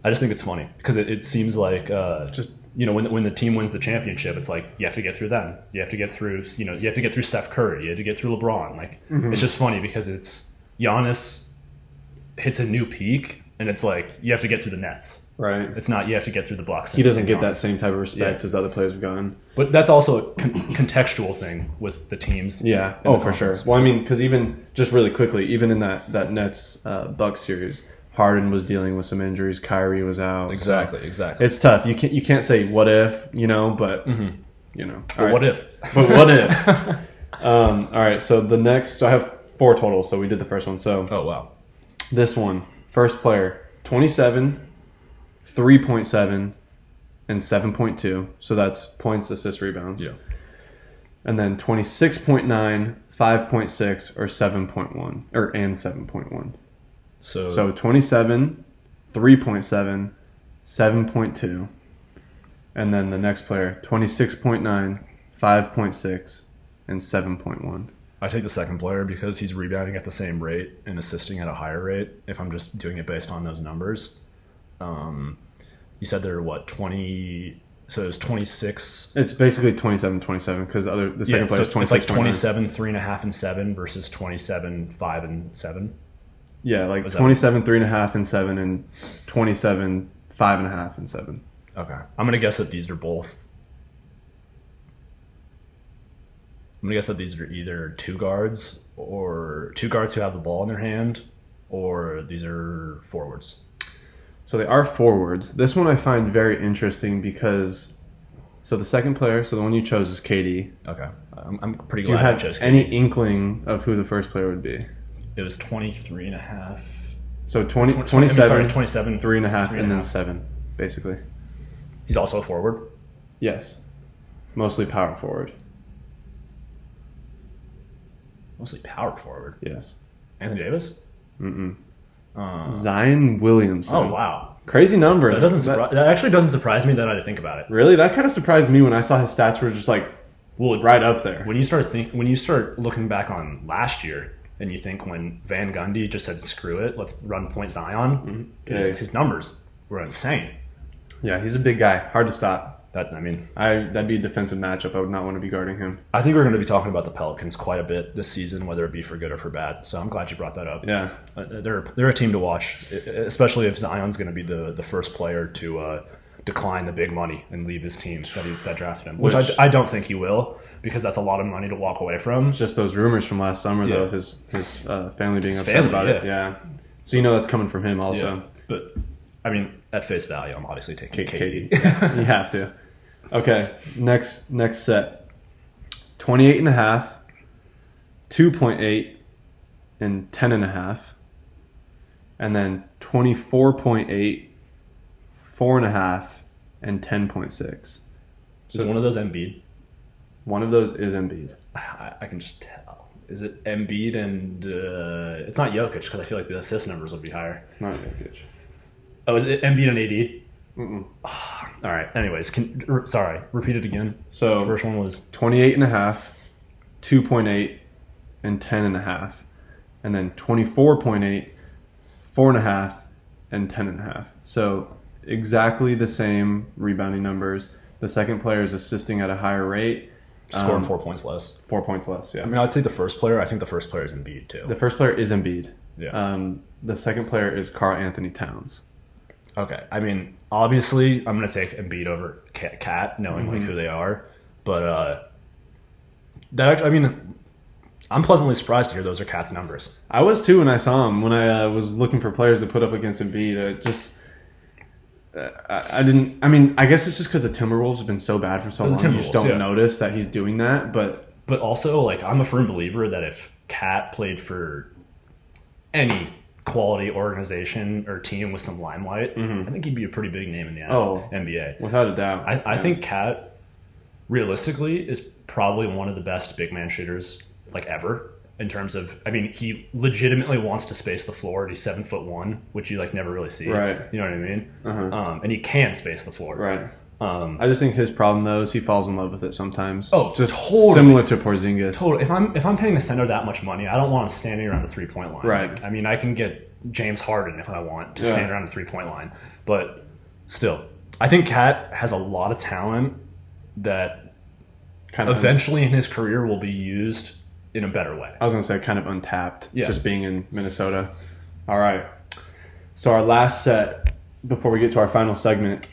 I just think it's funny because it, it seems like uh, Just- you know when when the team wins the championship, it's like you have to get through them. You have to get through you know you have to get through Steph Curry. You have to get through LeBron. Like Mm-hmm. it's just funny because it's Giannis hits a new peak and it's like you have to get through the Nets. Right. It's not you have to get through the blocks. He doesn't get that same type of respect Yeah. as the other players have gotten. But that's also a con- contextual thing with the teams. Yeah. Oh, for sure. Well, I mean, because even just really quickly, even in that that Nets uh, Bucks series, Harden was dealing with some injuries. Kyrie was out. so Exactly, exactly. it's tough. You can't you can't say what if you know, but you know. Mm-hmm. But what if? But what if? um, all right. So the next, so I have four total. So we did the first one. So Oh wow. this one First player, 27, 3.7, and 7.2. So that's points, assists, rebounds. Yeah. And then 26.9, 5.6, or 7.1, or and 7.1. So, So 27, 3.7, 7.2. And then the next player, 26.9, 5.6, and 7.1. I take the second player because he's rebounding at the same rate and assisting at a higher rate. If I'm just doing it based on those numbers, um, you said there were what twenty. So it was twenty six. It's basically 27, 27 because the other the second Yeah, player so is 26. it's like 27, three and a half, and seven versus 27, five, and seven. Yeah, like Was that- 27, three and a half, and seven, and 27, five and a half, and seven. Okay. I'm going to guess that these are both. I'm going to guess that these are either two guards or two guards who have the ball in their hand, or these are forwards. So they are forwards. This one I find very interesting because, so the second player, so the one you chose is KD. Okay. I'm, I'm pretty Do you glad I have chose any inkling of who the first player would be? It was 23 and a half. So 20, Tw- tw- 27, I mean, sorry, 27. three and a half, three and and a then half. seven, basically. He's also a forward. Yes. Mostly power forward. Mostly power forward. Yes. Anthony Davis? Mm-mm. Uh, Zion Williamson. oh, wow. Crazy number. That doesn't surpri- that actually doesn't surprise me that I think about it. Really? That kind of surprised me when I saw his stats were just like Well, right up there. when you start think when you start looking back on last year and you think when Van Gundy just said screw it, let's run point Zion, his, his numbers were insane. Yeah, he's a big guy. Hard to stop. That I mean, I that'd be a defensive matchup. I would not want to be guarding him. I think we're going to be talking about the Pelicans quite a bit this season, whether it be for good or for bad. So I'm glad you brought that up. Yeah. Uh, they're they're a team to watch, especially if Zion's going to be the, the first player to uh, decline the big money and leave his team that, he, that drafted him. Which, Which- I, I don't think he will because that's a lot of money to walk away from. Just those rumors from last summer, Yeah. though, his his uh, family being His upset family, about it. yeah. Yeah. So you know that's coming from him also. Yeah. But I mean, at face value, I'm obviously taking K- KD. you have to. Okay, next next set. 28 and a half, 2.8 and 10 and a half. And then 24.8, four and a half, and 10.6. Is one of those Embiid? One of those is Embiid. I, I can just tell. Is it Embiid and uh, it's not Jokic because I feel like the assist numbers will be higher. It's not Jokic. Oh, is it Embiid and AD? Mm-mm. All right. Anyways, can, r- sorry. Repeat it again. So First one was 28 and a half, 2.8, and 10 and a half. And then 24.8, four and a half, and 10 and a half. So exactly the same rebounding numbers. The second player is assisting at a higher rate, scoring Um, four points less. four points less. Yeah. I mean, I'd say the first player. I think the first player is Embiid too. The first player is Embiid. yeah. Um, the second player is Karl-Anthony Towns. Okay. I mean, obviously, I'm going to take Embiid over Cat, knowing like Mhm. who they are. But uh, that actually, I mean, I'm pleasantly surprised to hear those are Cat's numbers. I was too when I saw him. When I uh, was looking for players to put up against Embiid, uh, just I, I didn't. I mean, I guess it's just because the Timberwolves have been so bad for so The long. You just don't yeah. notice that he's doing that. But But also, like, I'm a firm believer that if Cat played for any quality organization or team with some limelight, Mhm. I think he'd be a pretty big name in the Oh. NBA. without a doubt, I, I yeah. think Cat, realistically, is probably one of the best big man shooters like ever. In terms of, I mean, he legitimately wants to space the floor. He's seven foot one, which you like never really see. Right. You know what I mean? Uh-huh. Um, and he can space the floor. right. Um, I just think his problem though is he falls in love with it sometimes. Oh, just totally. similar to Porzingis. Totally. If I'm if I'm paying a center that much money, I don't want him standing around the three point line. Right. I mean, I can get James Harden if I want to Yeah. stand around the three point line, but still, I think Cat has a lot of talent that Kind of. eventually in his career will be used in a better way. I was gonna say kind of untapped. Yeah. Just being in Minnesota. All right. So our last set before we get to our final segment.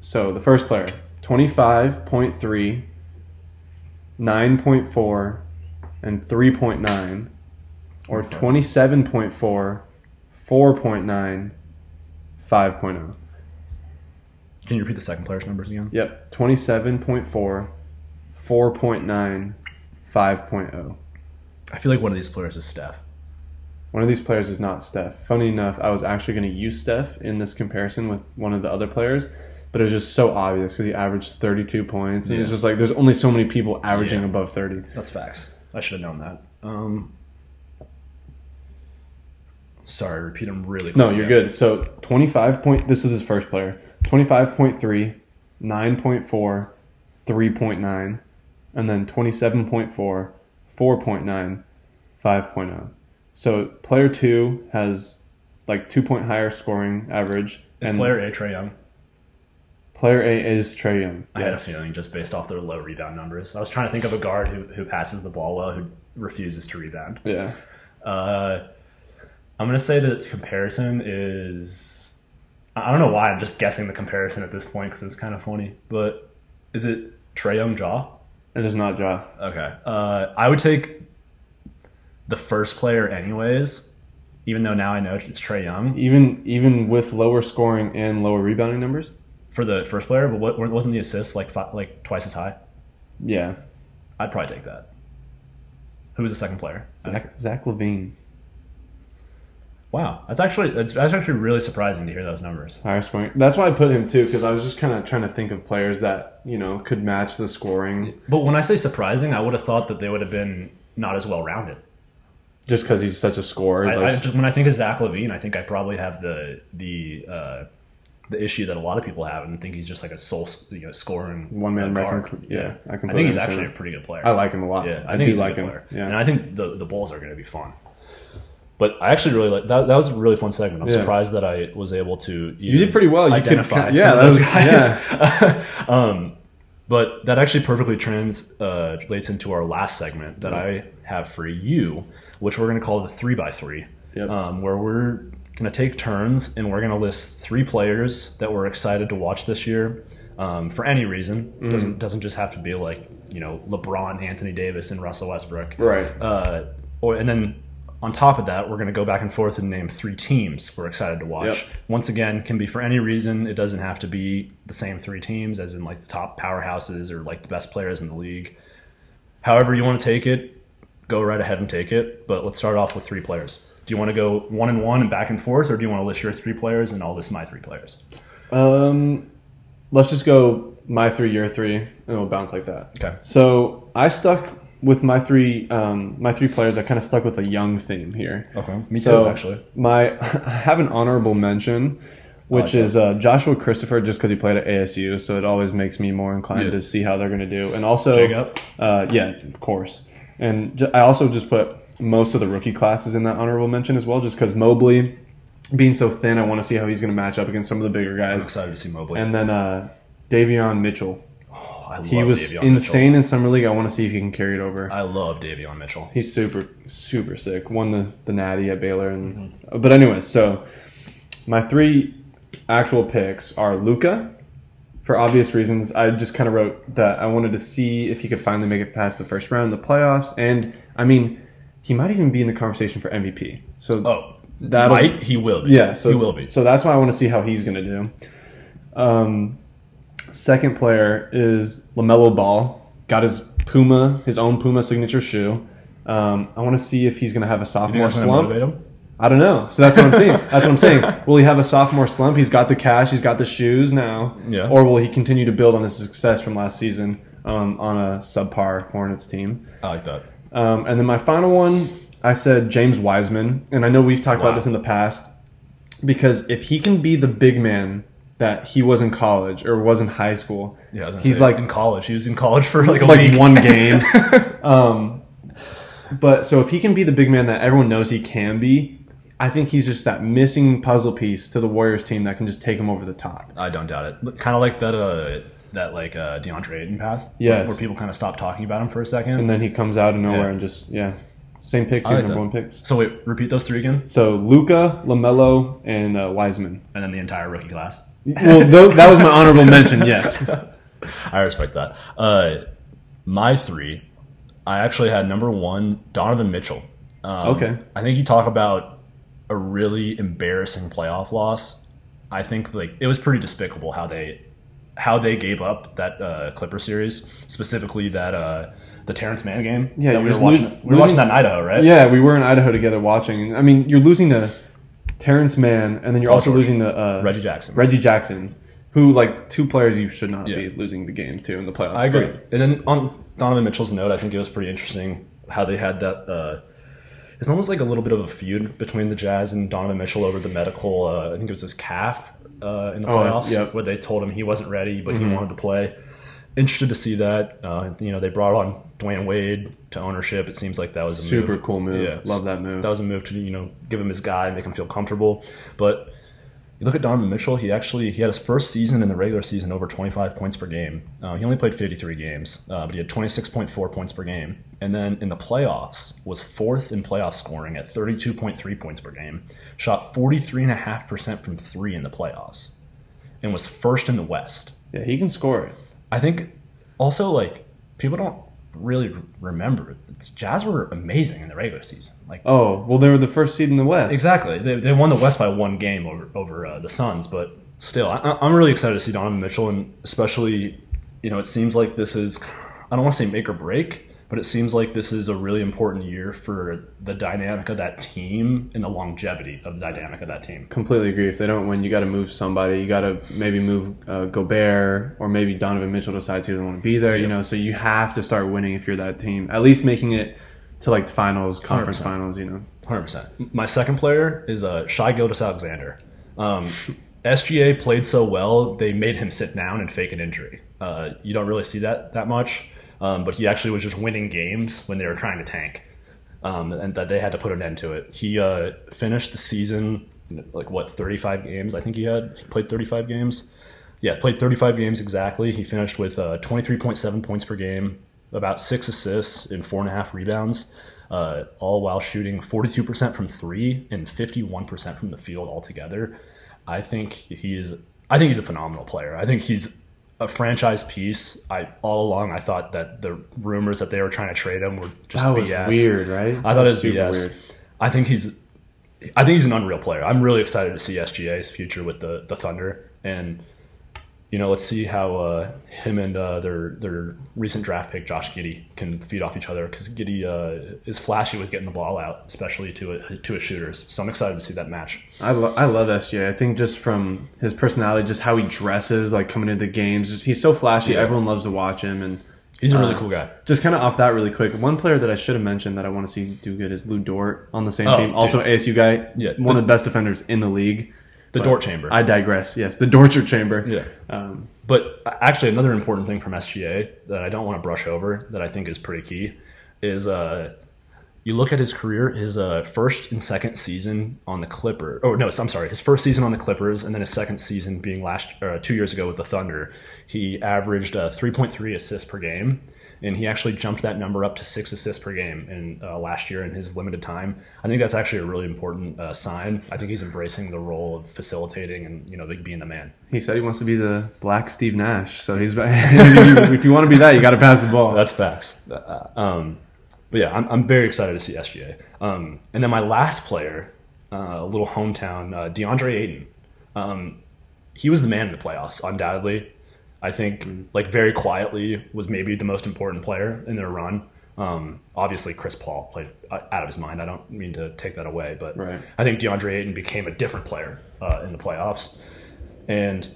So the first player, 25.3, 9.4, and 3.9, or Okay. 27.4, 4.9, 5.0. Can you repeat the second player's numbers again? Yep, 27.4, 4.9, 5.0. I feel like one of these players is Steph. One of these players is not Steph. Funny enough, I was actually going to use Steph in this comparison with one of the other players, but it was just so obvious because he averaged 32 points. And it's just like there's only so many people averaging Yeah. above 30. That's facts. I should have known that. Um, sorry, repeat them really. Quick. No, you're good. So 25 point. This is his first player. 25.3, 9.4, 3.9, and then 27.4, 4.9, 5.0. So player two has like two point higher scoring average, Is and player A Trae Young? Player A is Trae Young. I had a feeling just based off their low rebound numbers. I was trying to think of a guard who, who passes the ball well, who refuses to rebound. Yeah. Uh, I'm gonna say that the comparison is. I I don't know why. I'm just guessing the comparison at this point because it's kind of funny. But is it Trae Young Ja? It is not Ja. Okay. Uh, I would take the first player anyways, even though now I know it's Trae Young Even even with lower scoring and lower rebounding numbers. For the first player. But what wasn't the assists like like twice as high? Yeah. I'd probably take that. Who was the second player? Zach, Zach LaVine. Wow, that's actually that's, that's actually really surprising to hear those numbers. Higher scoring. That's why I put him too, because I was just kind of trying to think of players that you know could match the scoring, But when I say surprising, I would have thought that they would have been not as well rounded. just because he's such a scorer. I, like, I just, when I think of Zach LaVine, I think I probably have the the uh, the issue that a lot of people have, and think he's just like a sole you know scoring One man uh, wrecking yeah, I I, think he's actually a pretty good player. I like him a lot. Yeah, I, I, think he's a good him. player. Yeah. and I think the the Bulls are going to be fun. But I actually really like that. That was a really fun segment. I'm Yeah. surprised that I was able to. You did pretty well. You could identify some yeah, those was- guys. um, but that actually perfectly translates uh, into our last segment that I have for you, which we're going to call the three by three, Yep. um, where we're going to take turns and we're going to list three players that we're excited to watch this year um, for any reason. Mm-hmm. Doesn't doesn't just have to be like you know LeBron, Anthony Davis, and Russell Westbrook, Right. uh, or and then on top of that, we're going to go back and forth and name three teams we're excited to watch. Yep. Once again, can be for any reason. It doesn't have to be the same three teams, as in like the top powerhouses or like the best players in the league. However, you want to take it, go right ahead and take it. But let's start off with three players. Do you want to go one and one and back and forth, or do you want to list your three players and I'll list my three players? Um, let's just go my three, your three, and we'll bounce like that. Okay. So I stuck with my three, um, my three players. I kind of stuck with a young theme here. Okay. Me So, too, actually. My I have an honorable mention, which like is uh, Joshua Christopher, just because he played at ASU. So it always makes me more inclined Yeah. to see how they're going to do. And also, Jacob? uh, yeah, of course. And I also just put most of the rookie classes in that honorable mention as well, just because Mobley, being so thin, I want to see how he's going to match up against some of the bigger I'm guys. excited to see Mobley. And then uh, Davion Mitchell. oh, I love He was Davion insane in summer league. I want to see if he can carry it over. I love Davion Mitchell. He's super super sick. Won the the Natty at Baylor, and but anyway, so my three actual picks are Luka. For obvious reasons, I just kind of wrote that I wanted to see if he could finally make it past the first round, of the playoffs, and I mean, he might even be in the conversation for MVP. So Oh, That'll- might he will be? yeah, so he will be. So that's why I want to see how he's going to do. Um, second player is LaMelo Ball. Got his Puma, his own Puma signature shoe. Um, I want to see if he's going to have a sophomore that's going to slump. I don't know. So that's what I'm saying. That's what I'm saying. Will he have a sophomore slump? He's got the cash. He's got the shoes now. Yeah. Or will he continue to build on his success from last season um, on a subpar Hornets team? I like that. Um, and then my final one, I said James Wiseman, and I know we've talked Wow. about this in the past because if he can be the big man that he was in college or was in high school, Yeah, I was gonna he's say, like in college. He was in college for like a like week. one game. um, but so if he can be the big man that everyone knows he can be, I think he's just that missing puzzle piece to the Warriors team that can just take him over the top. I don't doubt it. Kind of like that. Uh, that like uh, DeAndre Ayton path. Yes. Where people kind of stop talking about him for a second. And then he comes out of nowhere Yeah. and just yeah, same pick, two like number that. one picks. so wait, repeat those three again, So Luka, LaMelo, and uh, Wiseman. and then the entire rookie class. Well, th- that was my honorable mention. Yes. I respect that. Uh, my three, I actually had number one Donovan Mitchell. Um, Okay. I think you talk about a really embarrassing playoff loss. I think like it was pretty despicable how they how they gave up that uh, Clipper series, specifically that uh, the Terance Mann game. Yeah, that we were watching. lo- we were watching that in Idaho, right? Yeah, we were in Idaho together watching. I mean, you're losing to Terance Mann, and then you're Paul also George. losing to uh, Reggie Jackson. Reggie Jackson, who like two players you should not Yeah. be losing the game to in the playoffs. I agree. And then on Donovan Mitchell's note, I think it was pretty interesting how they had that. Uh, it's almost like a little bit of a feud between the Jazz and Donovan Mitchell over the medical. Uh, I think it was his calf uh, in the Oh, playoffs, yep. where they told him he wasn't ready, but Mm-hmm. he wanted to play. Interested to see that. Uh, you know, they brought on Dwyane Wade to ownership. It seems like that was a Super move. cool move. Yeah. Love that move. That was a move to you know give him his guy, make him feel comfortable. But you look at Donovan Mitchell. He actually he had his first season in the regular season over 25 points per game. Uh, he only played 53 games, uh, but he had 26.4 points per game. And then in the playoffs was fourth in playoff scoring at 32.3 points per game. Shot 43.5 percent from three in the playoffs, and was first in the West. yeah, he can score it. I think also like people don't really remember the Jazz were amazing in the regular season. Like Oh well, they were the first seed in the West. Exactly. They, they won the West by one game over over uh, the Suns, but still, I, I'm really excited to see Donovan Mitchell, and especially, you know, it seems like this is, I don't want to say make or break, but it seems like this is a really important year for the dynamic of that team and the longevity of the dynamic of that team. Completely agree. If they don't win, you got to move somebody. You got to maybe move uh, Gobert, or maybe Donovan Mitchell decides he doesn't want to be there. You know, so you have to start winning if you're that team. At least making it to like the finals, conference 100%. finals. You know, Hundred percent. My second player is uh, Shai Gilgeous-Alexander. Um, SGA played so well they made him sit down and fake an injury. Uh, you don't really see that that much, um, but he actually was just winning games when they were trying to tank, um, and that they had to put an end to it. He uh, finished the season like what thirty five games. I think he had he played thirty five games. Yeah, played 35 games exactly. He finished with uh, 23.7 points per game, about six assists and four and a half rebounds, uh, all while shooting 42% from three and 51% from the field altogether. I think he is. I think he's a phenomenal player. I think he's a franchise piece. I all along I thought that the rumors that they were trying to trade him were just that was BS. weird, right? I thought it was BS. weird. I think he's I think he's an unreal player. I'm really excited to see SGA's future with the, the Thunder and you know, let's see how uh, him and uh, their their recent draft pick Josh Giddey can feed off each other because Giddey uh, is flashy with getting the ball out, especially to a, to his shooters. So I'm excited to see that match. I, lo- I love SGA. I think just from his personality, just how he dresses, like coming into games, just he's so flashy. Yeah. Everyone loves to watch him, and He's a really Uh, cool guy. Just kind of off that really quick. One player that I should have mentioned that I want to see do good is Lu Dort on the same Oh, team. Also ASU guy. Yeah, One the- of the best defenders in the league. The Dort chamber. I digress. Yes, the Dorture chamber. yeah. Um, But actually, another important thing from SGA that I don't want to brush over that I think is pretty key is uh, you look at his career, his uh, first and second season on the Clippers. Oh no, I'm sorry, his first season on the Clippers, and then his second season being last uh, two years ago with the Thunder. He averaged uh, 3.3 assists per game, and he actually jumped that number up to six assists per game in uh, last year in his limited time. I think that's actually a really important uh, sign. I think he's embracing the role of facilitating and you know like being the man. he said he wants to be the Black Steve Nash. So he's if, you, if you want to be that, you got to pass the ball. That's facts. Uh, Um, but yeah, I'm, I'm very excited to see SGA. Um, and then my last player, uh, a little hometown, uh, DeAndre Ayton. Um, he was the man in the playoffs, undoubtedly. I think, like very quietly, was maybe the most important player in their run. Um, obviously, Chris Paul played uh, out of his mind. I don't mean to take that away, but Right. I think DeAndre Ayton became a different player uh, in the playoffs, and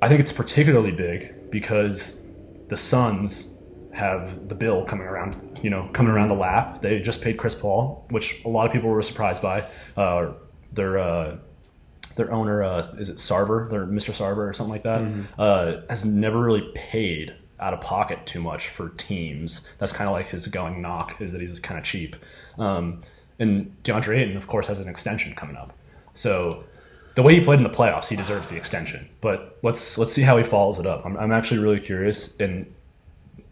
I think it's particularly big because the Suns have the bill coming around, you know, coming around the lap. They just paid Chris Paul, which a lot of people were surprised by. Uh, their uh, their owner uh, is it Sarver, their Mr. Sarver or something like that, uh, has never really paid out of pocket too much for teams. That's kind of like his going knock is that he's kind of cheap. Um, and DeAndre Ayton, of course, has an extension coming up. So the way he played in the playoffs, he deserves the extension. But let's let's see how he follows it up. I'm, I'm actually really curious, and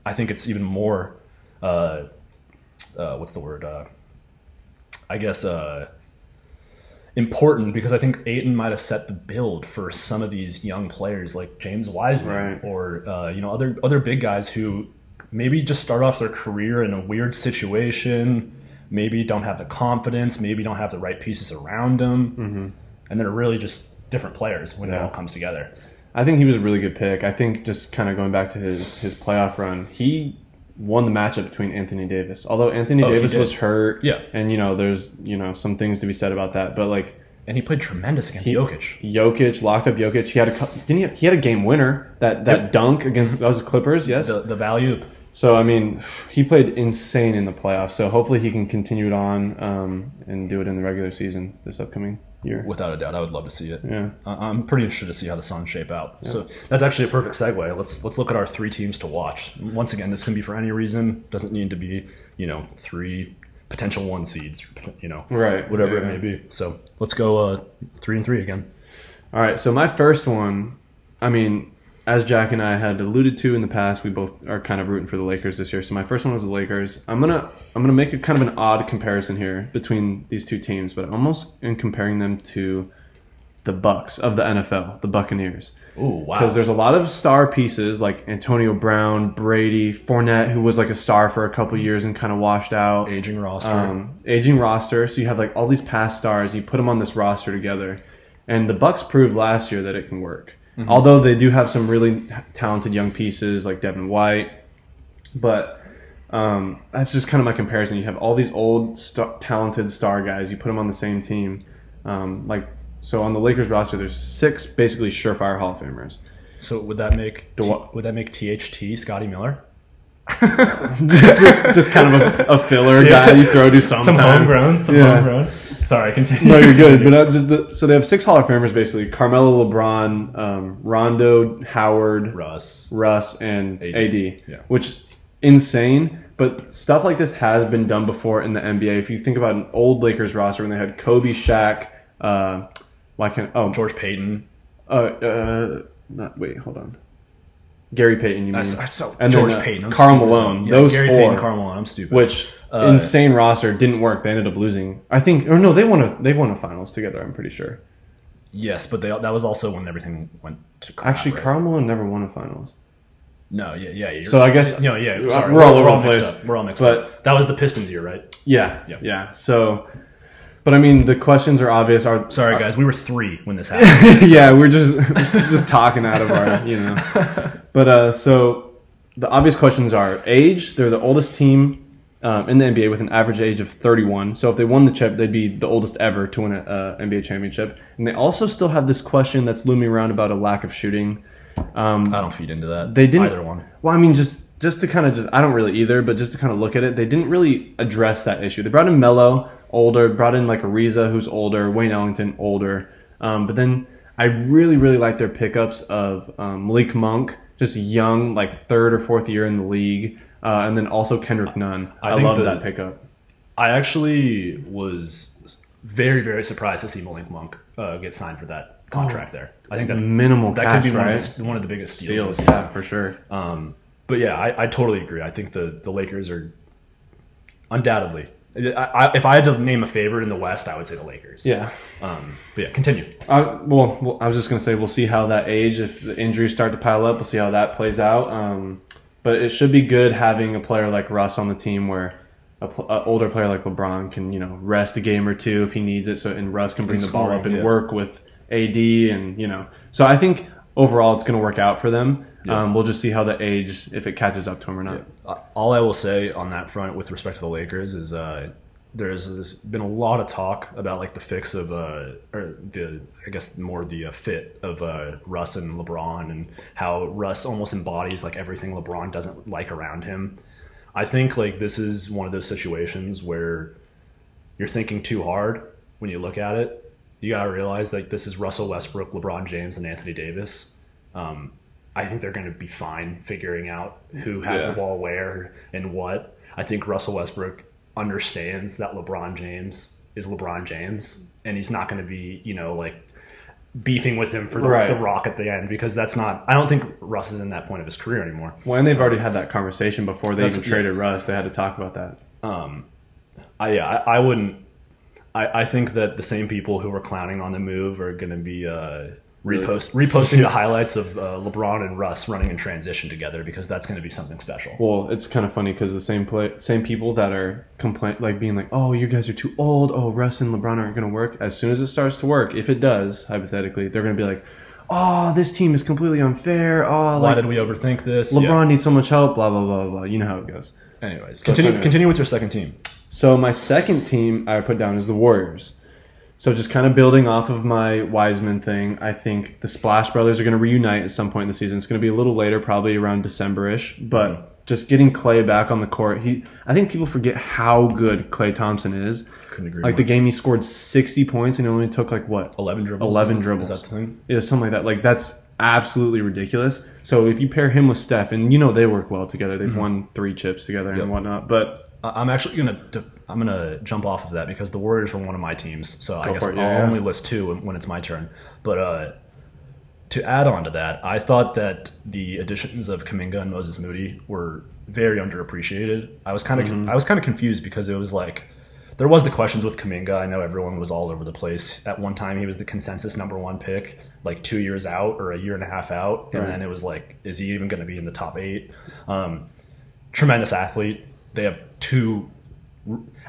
I think it's even more. Uh, uh, what's the word? Uh, I guess uh, important because I think Ayton might have set the build for some of these young players like James Wiseman Right. or uh, you know other other big guys who maybe just start off their career in a weird situation, maybe don't have the confidence, maybe don't have the right pieces around them, and they're really just different players when it all comes together. I think he was a really good pick. I think just kind of going back to his his playoff run, he won the matchup between Anthony Davis. Although Anthony Oh, Davis was hurt, Yeah. and you know there's you know some things to be said about that, but like And he played tremendous against He- Jokic. Jokic locked up Jokic. He had a didn't he? Have, he had a game winner that that Yep. dunk against that was Clippers. Yes. The the value. so I mean, he played insane in the playoffs. So hopefully he can continue it on um, and do it in the regular season this upcoming year. Without a doubt, I would love to see it. Yeah. I'm pretty interested to see how the Suns shape out. So that's actually a perfect segue. Let's let's look at our three teams to watch. Once again, this can be for any reason. Doesn't need to be you know three potential one seeds. You know, Right. Whatever Yeah. it may be. So let's go uh, three and three again. All right, so my first one, I mean, as Jack and I had alluded to in the past, we both are kind of rooting for the Lakers this year. So my first one was the Lakers. I'm gonna I'm gonna make a kind of an odd comparison here between these two teams, but almost in comparing them to the Bucks of the NFL, the Buccaneers, Oh wow! because there's a lot of star pieces like Antonio Brown, Brady, Fournette, who was like a star for a couple years and kind of washed out aging roster. um, aging roster. So you have like all these past stars. You put them on this roster together, and the Bucks proved last year that it can work. Although they do have some really talented young pieces like Devin White, but um, that's just kind of my comparison. You have all these old talented star guys. You put them on the same team, um, like so on the Lakers roster. There's six basically surefire Hall of Famers. so would that make T- would that make THT Scotty Miller? just, just kind of a, a filler guy you throw to sometimes. Some homegrown, some Yeah. homegrown. Sorry, continue. No, you're good. But uh, just the, so they have six Hall of Famers basically: Carmelo, LeBron, um, Rondo, Howard, Russ. Russ, and AD. AD. Yeah. Which insane. But stuff like this has been done before in the NBA. If you think about an old Lakers roster when they had Kobe, Shaq, uh, why can't oh George Payton. uh, uh not wait hold on Gary Payton you mean I, I, so, And George then, uh, Payton. I'm stupid. Malone. Yeah, Those Gary four. Payton, Karl Malone. I'm stupid. which Uh, insane roster didn't work. They ended up losing. I think or no they won a they won a finals together. I'm pretty sure. yes, but they, that was also when everything went to crap. Actually, right? Karl Malone never won a finals. No, yeah, yeah. You're, So I guess- no, yeah. Sorry, we're all over the mixed place. Up. We're all mixed But- up. That was the Pistons year, right? Yeah, Yeah. yeah. So, but I mean, the questions are obvious. Are Sorry, guys. We were three when this happened. yeah, we're just just talking out of our you know. But uh, so the obvious questions are age. They're the oldest team um, in the NBA with an average age of 31. So if they won the chip, they'd be the oldest ever to win an uh, NBA championship. And they also still have this question that's looming around about a lack of shooting. Um, I don't feed into that. They didn't- either one. Well, I mean, just just to kind of just I don't really either, but just to kind of look at it, they didn't really address that issue. They brought in Melo, older, brought in like Ariza, who's older, Wayne Ellington, older, um, but then I really really like their pickups of um, Malik Monk, just young, like third or fourth year in the league, uh, and then also Kendrick Nunn. I, I love that pickup. I actually was very, very surprised to see Malik Monk uh, get signed for that contract there. I think that's Minimal that cash, could be one, right? of the, one of the biggest steals. Steals, yeah, for sure. Um, but yeah, I, I totally agree. I think the, the Lakers are undoubtedly. I, if I had to name a favorite in the West, I would say the Lakers. Yeah. Um, but yeah, continue. Uh, well, I was just gonna say we'll see how that age. If the injuries start to pile up, we'll see how that plays out. Um, but it should be good having a player like Russ on the team, where a, a older player like LeBron can you know rest a game or two if he needs it. So and Russ can bring the ball scoring, up and yeah. work with AD and you know. So I think overall it's gonna work out for them. Yeah. Um, we'll just see how the age if it catches up to him or not. Uh, All I will say on that front with respect to the Lakers is uh, there's, there's been a lot of talk about like the fix of uh, or the I guess more the uh, fit of uh, Russ and LeBron and how Russ almost embodies like everything LeBron doesn't like around him. I think like this is one of those situations where you're thinking too hard when you look at it. You gotta realize like this is Russell Westbrook, LeBron James, and Anthony Davis. Um, I think they're going to be fine figuring out who has Yeah. the ball where and what. I think Russell Westbrook understands that LeBron James is LeBron James, and he's not going to be, you know, like beefing with him for the, Right. the rock at the end because that's not. I don't think Russ is in that point of his career anymore. Well, and they've already had that conversation before they That's- even traded Russ. They had to talk about that. Um, I yeah, I, I wouldn't. I, I think that the same people who were clowning on the move are going to be uh? Repost reposting the highlights of uh, LeBron and Russ running in transition together because that's going to be something special. Well, it's kind of funny because the same play, same people that are complain like being like, "Oh, you guys are too old. Oh, Russ and LeBron aren't going to work." As soon as it starts to work, if it does, hypothetically, they're going to be like, oh, this team is completely unfair. Oh, Why like did we overthink this? LeBron needs so much help. Blah blah blah blah. You know how it goes. Anyways, continue. Continue with your second team. So my second team I put down is the Warriors. So just kind of building off of my Wiseman thing, I think the Splash Brothers are going to reunite at some point in the season. It's going to be a little later, probably around December-ish. But just getting Klay back on the court, he I think people forget how good Klay Thompson is. Couldn't agree. Like more. the game, he scored sixty points and it only took like what eleven dribbles. 11 is dribbles. Is that the thing? yeah, something like that. Like that's absolutely ridiculous. So if you pair him with Steph, and you know they work well together, they've won three chips together Mm-hmm. Yep. and whatnot. But I'm actually gonna d- I'm gonna jump off of that because the Warriors were one of my teams, so I Go guess for it, I'll yeah, yeah. only list two when, when it's my turn. But uh, to add on to that, I thought that the additions of Kuminga and Moses Moody were very underappreciated. I was kind of Mm-hmm. I was kind of confused because it was like there was the questions with Kuminga. I know everyone was all over the place. At one time, he was the consensus number one pick, like two years out or a year and a half out, and Right. then it was like, is he even going to be in the top eight? Um, tremendous athlete. They have two.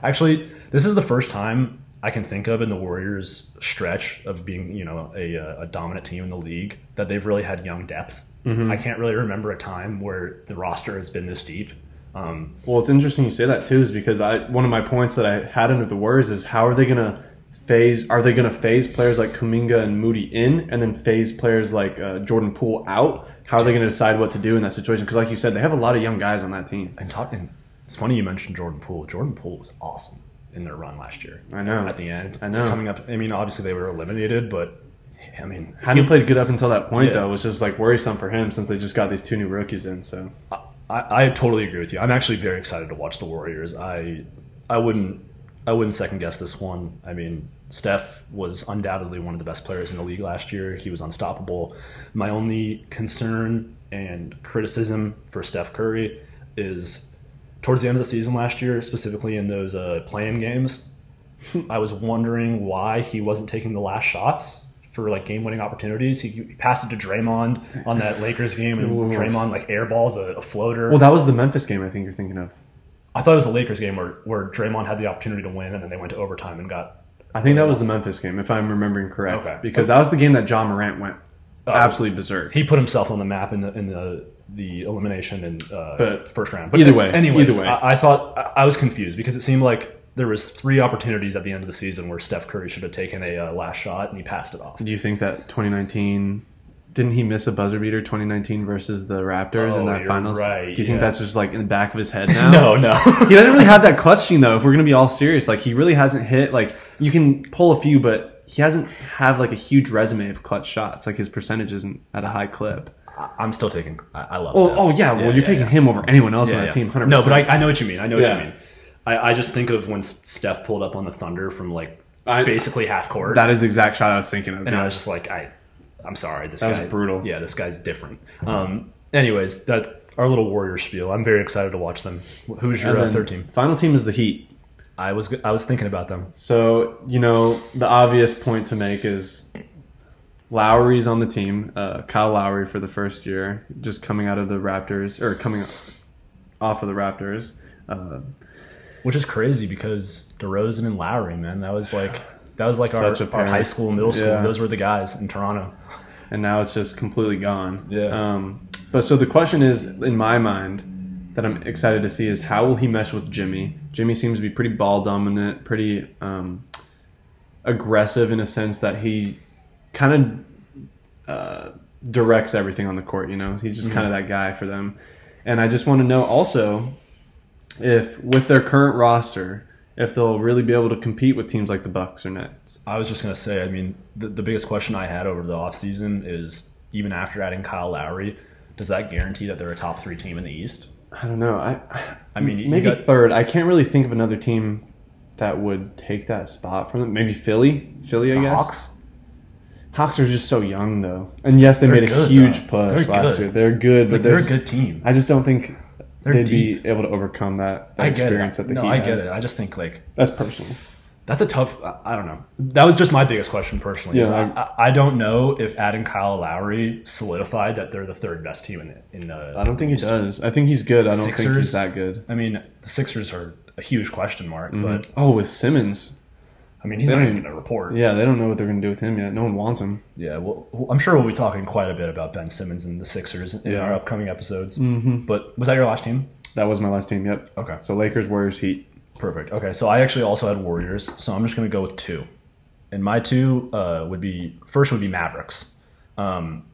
Actually, this is the first time I can think of in the Warriors' stretch of being, you know, a, uh, a dominant team in the league that they've really had young depth. I can't really remember a time where the roster has been this deep. Um, Well, it's interesting you say that too, is because I one of my points that I had under the Warriors is how are they gonna phase? Are they gonna phase players like Kuminga and Moody in, and then phase players like uh, Jordan Poole out? How are they gonna decide what to do in that situation? Because, like you said, they have a lot of young guys on that team. and talking, it's funny you mentioned Jordan Poole. Jordan Poole was awesome in their run last year. I know. At the end, I know. Coming up, I mean, obviously they were eliminated, but I mean, Hadn't played good up until that point Yeah. though. Was just like worrisome for him since they just got these two new rookies in. So I, I totally agree with you. I'm actually very excited to watch the Warriors. I I wouldn't I wouldn't second guess this one. I mean, Steph was undoubtedly one of the best players in the league last year. He was unstoppable. My only concern and criticism for Steph Curry is towards the end of the season last year, specifically in those uh, play-in games. I was wondering why he wasn't taking the last shots for like game-winning opportunities. He, he passed it to Draymond on that Lakers game, and Ooh. Draymond like airballs a, a floater. well, that was the Memphis game. I think you're thinking of. I thought it was a Lakers game where, where Draymond had the opportunity to win, and then they went to overtime and got. I think that was the Memphis game, if I'm remembering correct. Okay. Because that was the game that Ja Morant went Oh. absolutely berserk. He put himself on the map in the in the the elimination and uh, But first round. But either way, anyways, either way. I, I thought I, I was confused because it seemed like there was three opportunities at the end of the season where Steph Curry should have taken a uh, last shot and he passed it off. Do you think that 2019 didn't he miss a buzzer beater 2019 versus the Raptors in Oh, that you're finals? right, Do you think yeah. that's just like in the back of his head now? No, no. he doesn't really have that clutch gene though. If we're gonna be all serious, like he really hasn't hit. Like you can pull a few, but he hasn't have like a huge resume of clutch shots. Like his percentage isn't at a high clip. I'm still taking. I, I love. Oh, Steph. oh yeah. Well, you're yeah, taking yeah. him over anyone else on Yeah, that yeah. team. 100. No, but I, I know what you mean. I know what Yeah. you mean. I, I just think of when Steph pulled up on the Thunder from like basically half court. that is the exact shot I was thinking of. and yeah. I was just like, I, I'm sorry, this That guy brutal. Yeah, this guy's different. Um, anyways, that our little Warrior spiel. I'm very excited to watch them. Who's your uh, third team? Final team is the Heat. I was I was thinking about them. So you know the obvious point to make is Lowry's on the team. Uh, Kyle Lowry for the first year, just coming out of the Raptors or coming off of the Raptors. Uh, Which is crazy because DeRozan and Lowry, man, that was like that was like our, our high school, middle school. Yeah. Those were the guys in Toronto. and now it's just completely gone. Yeah. Um, but so the question is, in my mind, that I'm excited to see is how will he mesh with Jimmy? Jimmy seems to be pretty ball dominant, pretty um, aggressive in a sense that he kind of uh, directs everything on the court. You know, he's just kind of that guy for them. And I just want to know also if with their current roster, if they'll really be able to compete with teams like the Bucks or Nets. I was just gonna say, I mean, the, the biggest question I had over the offseason is even after adding Kyle Lowry, does that guarantee that they're a top three team in the East? I don't know. I I mean, you maybe got- third. I can't really think of another team that would take that spot from them. Maybe Philly. Philly, I The guess. Hawks? Hawks are just so young, though. And yes, they They're made a good, huge though. push They're last good. year. They're good, but Like they're a good team. I just don't think They're they'd deep. be able to overcome that, that I get experience it. that the No, Heat I have. get it. I just think like That's personal. That's a tough. I don't know. That was just my biggest question personally. Yeah, I, I, don't know if adding Kyle Lowry solidified that they're the third best team in the in the. I don't think he does. I think he's good. I don't think he's that good. I mean, the Sixers are a huge question mark, but Oh, with Simmons. I mean, he's They not even- going to report. Yeah, they don't know what they're going to do with him yet. No one wants him. Yeah, well, I'm sure we'll be talking quite a bit about Ben Simmons and the Sixers in Yeah. our upcoming episodes. Mm-hmm. But was that your last team? That was my last team. Yep. Okay, So Lakers, Warriors, Heat. Perfect. Okay, so I actually also had Warriors, so I'm just going to go with two. And my two uh, would be first would be Mavericks. Um,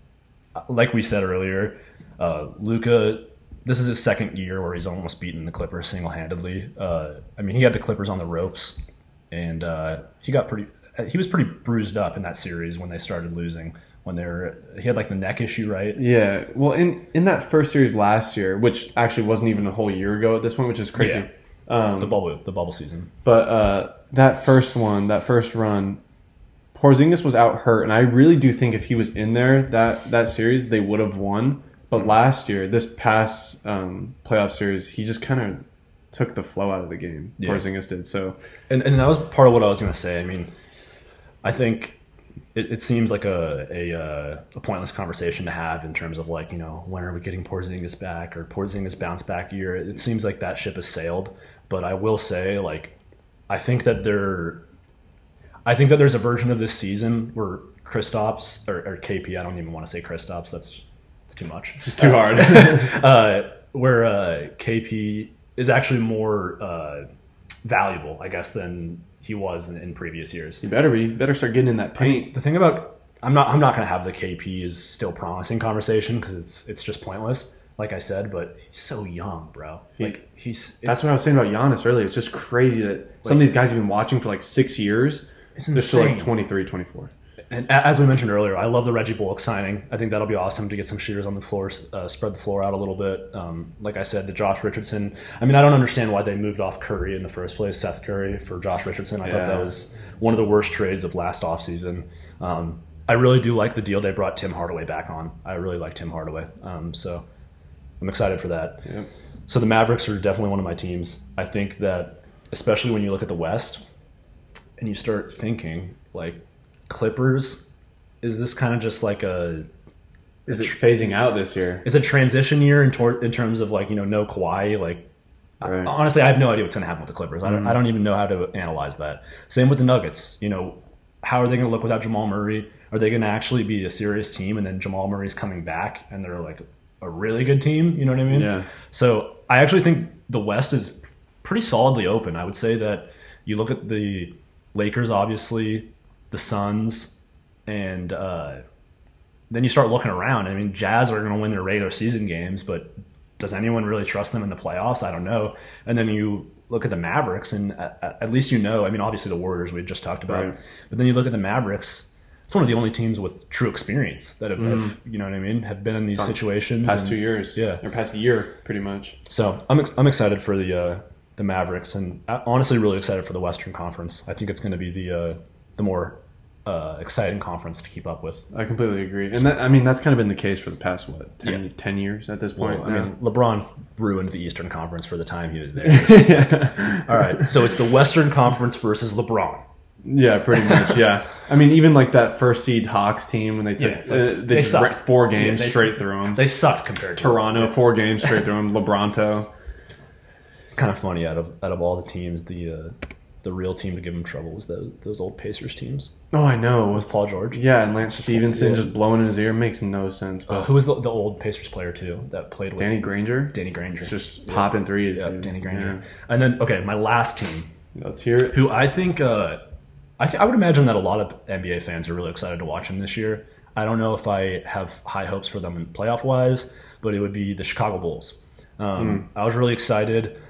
like we said earlier, uh, Luka. This is his second year where he's almost beaten the Clippers single handedly. Uh, I mean, he had the Clippers on the ropes, and uh, he got pretty. He was pretty bruised up in that series when they started losing. When they were, he had like the neck issue, right? Yeah. Well, in in that first series last year, which actually wasn't even a whole year ago at this point, which is crazy. Um, The bubble, the bubble season. But uh, that first one, that first run, Porzingis was out hurt, and I really do think if he was in there that that series, they would have won. But last year, this past um, playoff series, he just kind of took the flow out of the game. Yeah. Porzingis did so. And, and that was part of what I was going to say. I mean, I think it, it seems like a, a, uh, a pointless conversation to have in terms of like, you know, when are we getting Porzingis back or Porzingis bounce back year? It seems like that ship has sailed. But I will say, like, I think that there, I think that there's a version of this season where Kristaps or, or KP, I don't even want to say Kristaps. That's it's too much. It's too hard. uh, where uh, KP is actually more uh, valuable, I guess, than he was in, in previous years. you better be. You better start getting in that paint. The thing about I'm not I'm not going to have the KP is still promising conversation because it's it's just pointless. Like I said, but he's so young, bro. Like he's that's what I was saying about Giannis earlier. It's just crazy that some of these guys have been watching for like six years. it's They're still like 23, 24. And as we mentioned earlier, I love the Reggie Bullock signing. I think that'll be awesome to get some shooters on the floor, uh, spread the floor out a little bit. Um, like I said, the Josh Richardson. I mean, I don't understand why they moved off Curry in the first place, Seth Curry for Josh Richardson. I thought that was one of the worst trades of last offseason. Um, I really do like the deal they brought Tim Hardaway back on. I really like Tim Hardaway. Um, so I'm excited for that. Yep. So the Mavericks are definitely one of my teams. I think that, especially when you look at the West and you start thinking like Clippers, is this kind of just like a Is it phasing out this year? is it a transition year in, tor- in terms of like you know no Kawhi like Right. honestly I have no idea what's going to happen with the Clippers. I don't mm-hmm. I don't even know how to analyze that. Same with the Nuggets. You know how are they going to look without Jamal Murray? Are they going to actually be a serious team and then Jamal Murray's coming back and they're like a really good team? You know what I mean? Yeah. So I actually think the West is pretty solidly open. I would say that you look at the Lakers, obviously, the Suns, and uh, then you start looking around. I mean, Jazz are going to win their regular season games, but does anyone really trust them in the playoffs? I don't know. And then you look at the Mavericks, and at, at least you know. I mean, obviously the Warriors we just talked about, Right. but then you look at the Mavericks. It's one of the only teams with true experience that have, have you know what I mean, have been in these situations. Past and- two years. yeah. Or past a year, pretty much. so I'm ex- I'm excited for the uh, the Mavericks, and uh, honestly, really excited for the Western Conference. I think it's going to be the uh, the more uh, exciting conference to keep up with. I completely agree. And that, I mean, that's kind of been the case for the past, what, 10, Yeah. 10 years at this point? Well, I mean, LeBron ruined the Eastern Conference for the time he was there. yeah. All right, so it's the Western Conference versus LeBron. Yeah, pretty much. Yeah. I mean, even like that first seed Hawks team when they took, Yeah, it's like- uh, they they, just sucked. ripped four games Yeah, they straight sucked. through them. They sucked compared to Toronto, four games straight through them. LeBronto. Kind of funny out of out of all the teams, the uh, the real team to give him trouble was those those old Pacers teams Oh, I know. It was Paul George. Yeah, and Lance Stephenson Yeah. just blowing in his ear makes no sense. But Uh, who was the, the old Pacers player too that played with Danny Granger Danny Granger? just popping threes. Yeah, dude. Danny Granger. And then okay, my last team Yeah. Let's hear it. who I think uh, I, th- I would imagine that a lot of NBA fans are really excited to watch him this year. I don't know if I have high hopes for them in playoff wise, but it would be the Chicago Bulls. Um, I was really excited.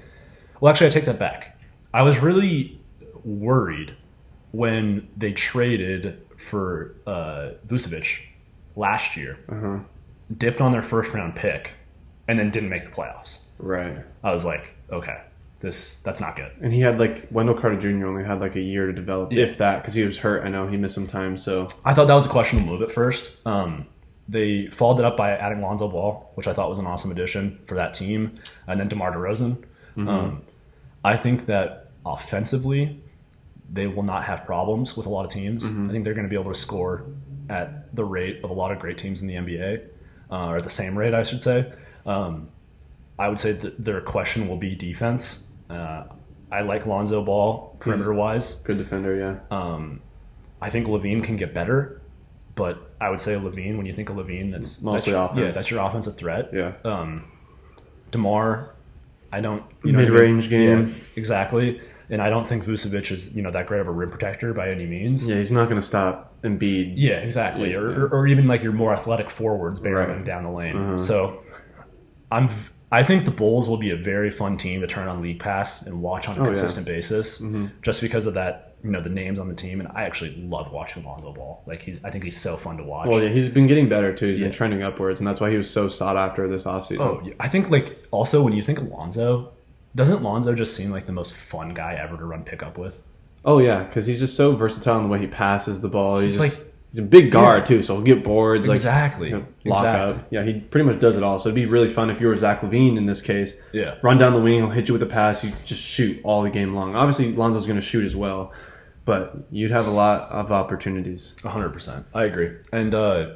Well, actually, I take that back. I was really worried when they traded for uh, Vucevic last year, Uh-huh. dipped on their first round pick, and then didn't make the playoffs. Right. I was like, okay, this that's not good. And he had like Wendell Carter Jr. only had like a year to develop, Yeah. if that, because he was hurt. I know he missed some time. So I thought that was a questionable move at first. Um, they followed it up by adding Lonzo Ball, which I thought was an awesome addition for that team, and then DeMar DeRozan. Um, I think that offensively, they will not have problems with a lot of teams. I think they're going to be able to score at the rate of a lot of great teams in the NBA, uh, or at the same rate, I should say. Um, I would say that their question will be defense. Uh, I like Lonzo Ball perimeter wise. Good defender, yeah. Um, I think LaVine can get better, but I would say LaVine. When you think of LaVine, that's Mostly that's your, offense. Yeah, that's your offensive threat. Yeah. Um, Demar, I don't you know Mid-range mean? game. Yeah, exactly. And I don't think Vucevic is you know that great of a rim protector by any means. Yeah, he's not going to stop Embiid. Yeah, exactly. Yeah, or, yeah. or, or even like your more athletic forwards barreling Right. Uh-huh. down the lane. So I'm I think the Bulls will be a very fun team to turn on League Pass and watch on a Oh, yeah. Mm-hmm. consistent basis, just because of that. You know the names on the team, and I actually love watching Lonzo Ball. Like he's, I think he's so fun to watch. Well, yeah, he's been getting better too. He's Yeah. been trending upwards, and that's why he was so sought after this offseason. Oh, yeah. I think like also when you think of Lonzo, doesn't Lonzo just seem like the most fun guy ever to run pickup with? Oh yeah, because he's just so versatile in the way he passes the ball. He's, He's just, like- he's a big guard Yeah. tue, so he'll get boards, like exactly. you know, lock exactly. up. Yeah, he pretty much does it all. So it'd be really fun if you were Zach LaVine in this case. Yeah. Run down the wing, he'll hit you with a pass. You just shoot all the game long. Obviously, Lonzo's going to shoot as well, but you'd have a lot of opportunities. hundred percent. I agree. And uh,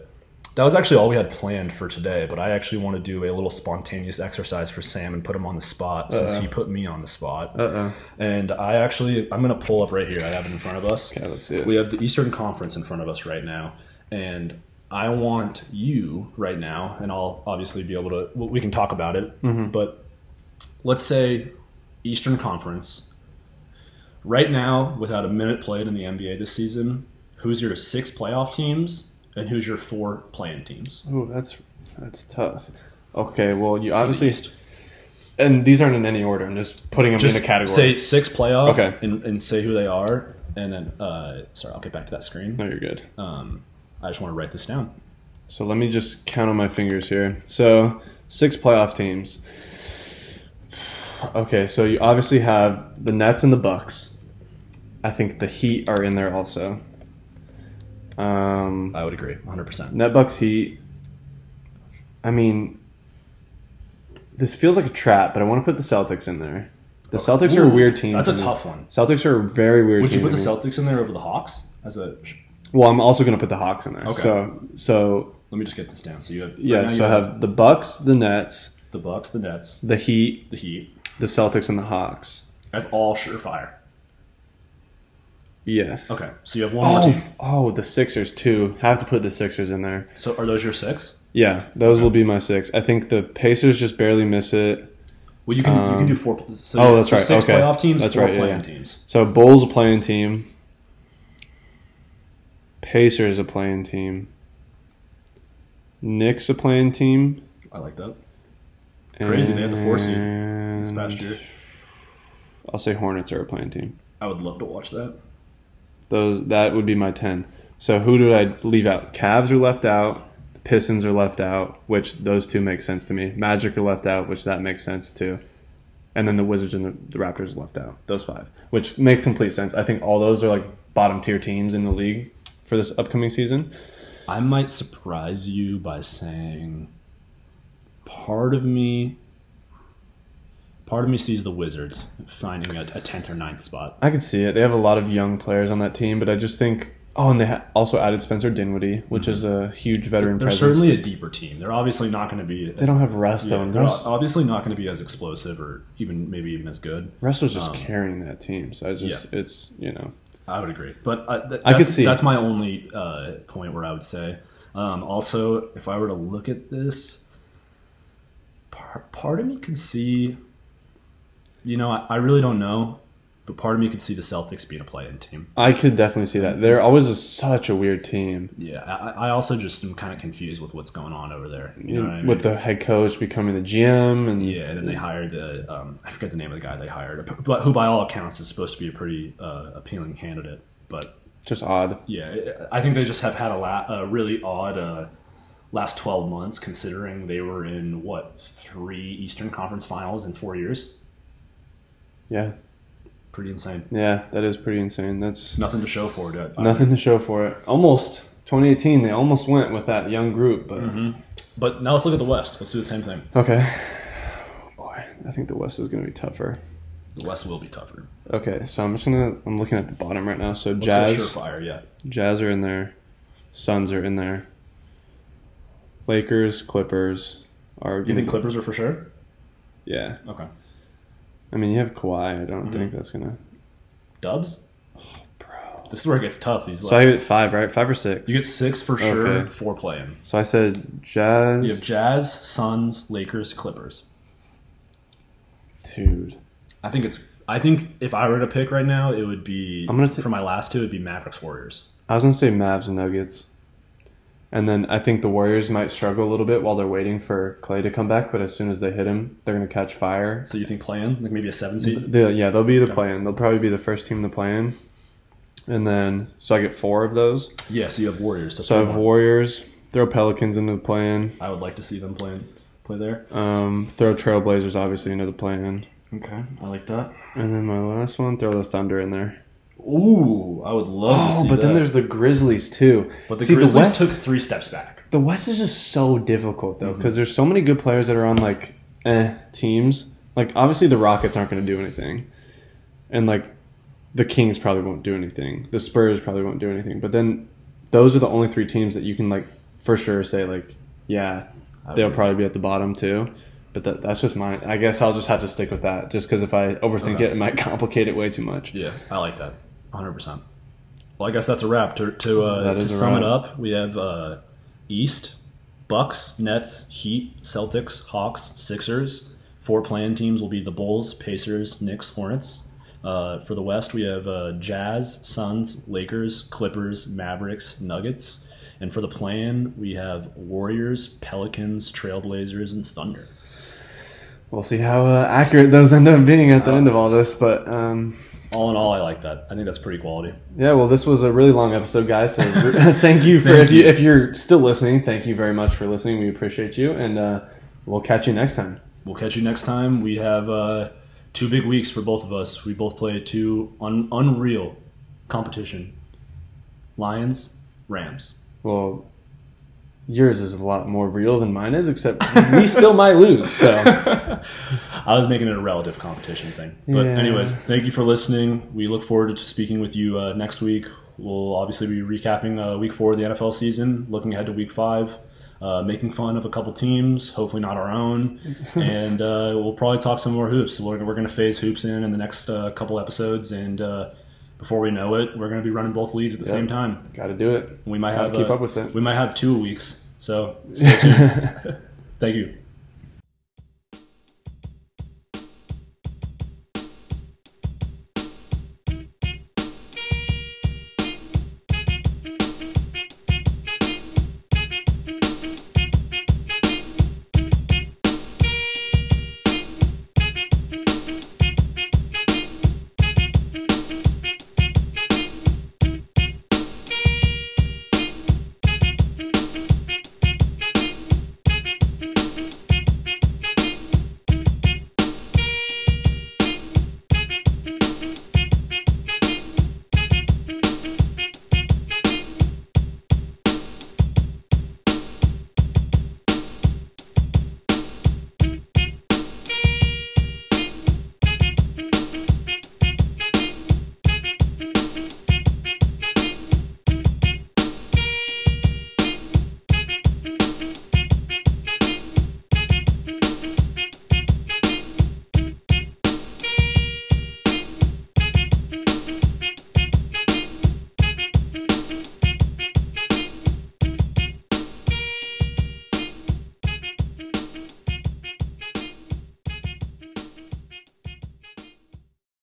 that was actually all we had planned for today. But I actually want to do a little spontaneous exercise for Sam and put him on the spot since Uh-oh. he put me on the spot. Uh oh. And I actually I'm gonna pull up right here. I have it in front of us. Okay, let's see it. We have the Eastern Conference in front of us right now, and I want you right now, and I'll obviously be able to. We can talk about it, but let's say Eastern Conference. Right now, without a minute played in the NBA this season, who's your six playoff teams and who's your four play-in teams? Oh, that's that's tough. Okay, well, you For the obviously, and these aren't in any order. I'm just putting them just in a category. say six playoff Okay. and, and say who they are, and then uh, sorry, I'll get back to that screen. no, you're good. Um, I just want to write this down. So let me just count on my fingers here. So six playoff teams. Okay, so you obviously have the Nets and the Bucks. I think the Heat are in there also. Um, I would agree, 100. percent Net Bucks Heat. I mean, this feels like a trap, but I want to put the Celtics in there. The Celtics are a weird team. That's a tough one. Celtics are a very weird Would you put the. Celtics in there over the Hawks as a? Well, I'm also going to put the Hawks in there. Okay. So, so Let me just get this down. So you have yeah. right so you I have the Bucks, the Nets, the Bucks, the Nets, the Heat, the Heat the Celtics, and the Hawks. That's all surefire. Yes. Okay, so you have one more Oh, team. oh, the Sixers too. I have to put the Sixers in there. So are those your six? Yeah, those will be my six. I think the Pacers just barely miss it. Well, you can you Um, can do four. So oh, that's so right. Six Okay. playoff teams, That's four right, yeah, play-in yeah. teams. So Bulls a play-in team. Pacers a play-in team. Knicks a play-in team. I like that. Crazy, they had the four seed This past year, I'll say Hornets are a play-in team. I would love to watch that. Those that would be my ten. So who do I leave out? Cavs are left out. Pistons are left out, which those two make sense to me. Magic are left out, which that makes sense too. And then the Wizards and the, the Raptors are left out. Those five, which make complete sense. I think all those are like bottom tier teams in the league for this upcoming season. I might surprise you by saying part of me part of me sees the Wizards finding a, a 10th or 9th spot. I can see it. They have a lot of young players on that team, but I just think. Oh, and they ha- also added Spencer Dinwiddie, which is a huge veteran They're certainly a deeper team. They're obviously not going to be they don't have Russ yeah, though. they're Russ, obviously not going to be as explosive or even maybe even as good. Russ was just um, carrying that team, so I just yeah. it's you know I would agree, but uh, th- I could that's, see it. that's my only uh, point where I would say. Um, also, if I were to look at this, part, part of me could see. You know, I, I really don't know, but part of me could see the Celtics being a play-in team. I could definitely see that. They're always a, such a weird team. Yeah, I, I also just am kind of confused with what's going on over there. You know what I mean? With the head coach becoming the GM and Yeah, and then they hired the um, I forget the name of the guy they hired, but who by all accounts is supposed to be a pretty uh, appealing candidate. But just odd. yeah, I think they just have had a, la- a really odd uh, last twelve months, considering they were in what three Eastern Conference Finals in four years. Yeah, Pretty insane. yeah, that is pretty insane. That's Nothing to show for it. Yet. nothing to show for it. Almost 2018, they almost went with that young group, but Mhm. But now let's look at the West. Let's do the same thing. okay. Boy, I think the West is going to be tougher. The West will be tougher. Okay, so I'm just gonna. I'm looking at the bottom right now. So Let's Jazz, surefire. Yeah. Jazz are in there. Suns are in there. Lakers, Clippers are. You think Clippers are for sure? Yeah. Okay. I mean, you have Kawhi. I don't Mhm. think that's gonna. Dubs. Bro. This is where it gets tough. These So I get five, right? Five or six. you get six for sure. Okay. Four play-in. so I said Jazz. You have Jazz, Suns, Lakers, Clippers. Dude, I think it's. I think if I were to pick right now, it would be. I'm gonna ta- for my last two, it'd be Mavericks, Warriors. I was gonna say Mavs and Nuggets, and then I think the Warriors might struggle a little bit while they're waiting for Klay to come back. But as soon as they hit him, they're gonna catch fire. So you think playing like maybe a seven seed? The, yeah, they'll be the Okay. play-in. They'll probably be the first team to play in. And then, so I get four of those. Yeah. So you have Warriors. So, So I have more. Warriors. Throw Pelicans into the play-in. I would like to see them playing play there. Um, throw Trailblazers obviously into the play-in. Okay, I like that. And then my last one, throw the Thunder in there. Ooh, I would love to see Oh, but that. then there's the Grizzlies too. but the See, Grizzlies the West, took three steps back. the West is just so difficult though because there's so many good players that are on like eh teams. Like obviously the Rockets aren't going to do anything, and like the Kings probably won't do anything. The Spurs probably won't do anything. But then those are the only three teams that you can like for sure say like yeah they'll probably be at the bottom too. But that, that's just mine. I guess I'll just have to stick with that, just because if I overthink Okay. it, it might complicate it way too much. Yeah, I like that. 100%. Well, I guess that's a wrap. To to, uh, to sum it up, we have uh, East, Bucks, Nets, Heat, Celtics, Hawks, Sixers. Four play-in teams will be the Bulls, Pacers, Knicks, Hornets. Uh, for the West, we have uh, Jazz, Suns, Lakers, Clippers, Mavericks, Nuggets. And for the play-in, we have Warriors, Pelicans, Trailblazers, and Thunder. We'll see how uh, accurate those end up being at the end of all this. But um, All in all, I like that. I think that's pretty quality. yeah, well, this was a really long episode, guys. So thank you for Thank if you you. if you're still listening. Thank you very much for listening. We appreciate you, and uh, we'll catch you next time. We'll catch you next time. We have uh, two big weeks for both of us. We both play two un- unreal competition. Lions, Rams. Well, yours is a lot more real than mine is, except we still might lose. So I was making it a relative competition thing. But Yeah. anyways, thank you for listening. We look forward to speaking with you uh, next week. We'll obviously be recapping uh, week four of the NFL season, looking ahead to week five, uh, making fun of a couple teams, hopefully not our own, and uh, we'll probably talk some more hoops. We're, we're going to phase hoops in in the next uh, couple episodes, and uh, before we know it, we're going to be running both leagues at the Yep. same time. got to do it. We might Gotta have keep uh, up with it. We might have two weeks. So stay tuned. Thank you.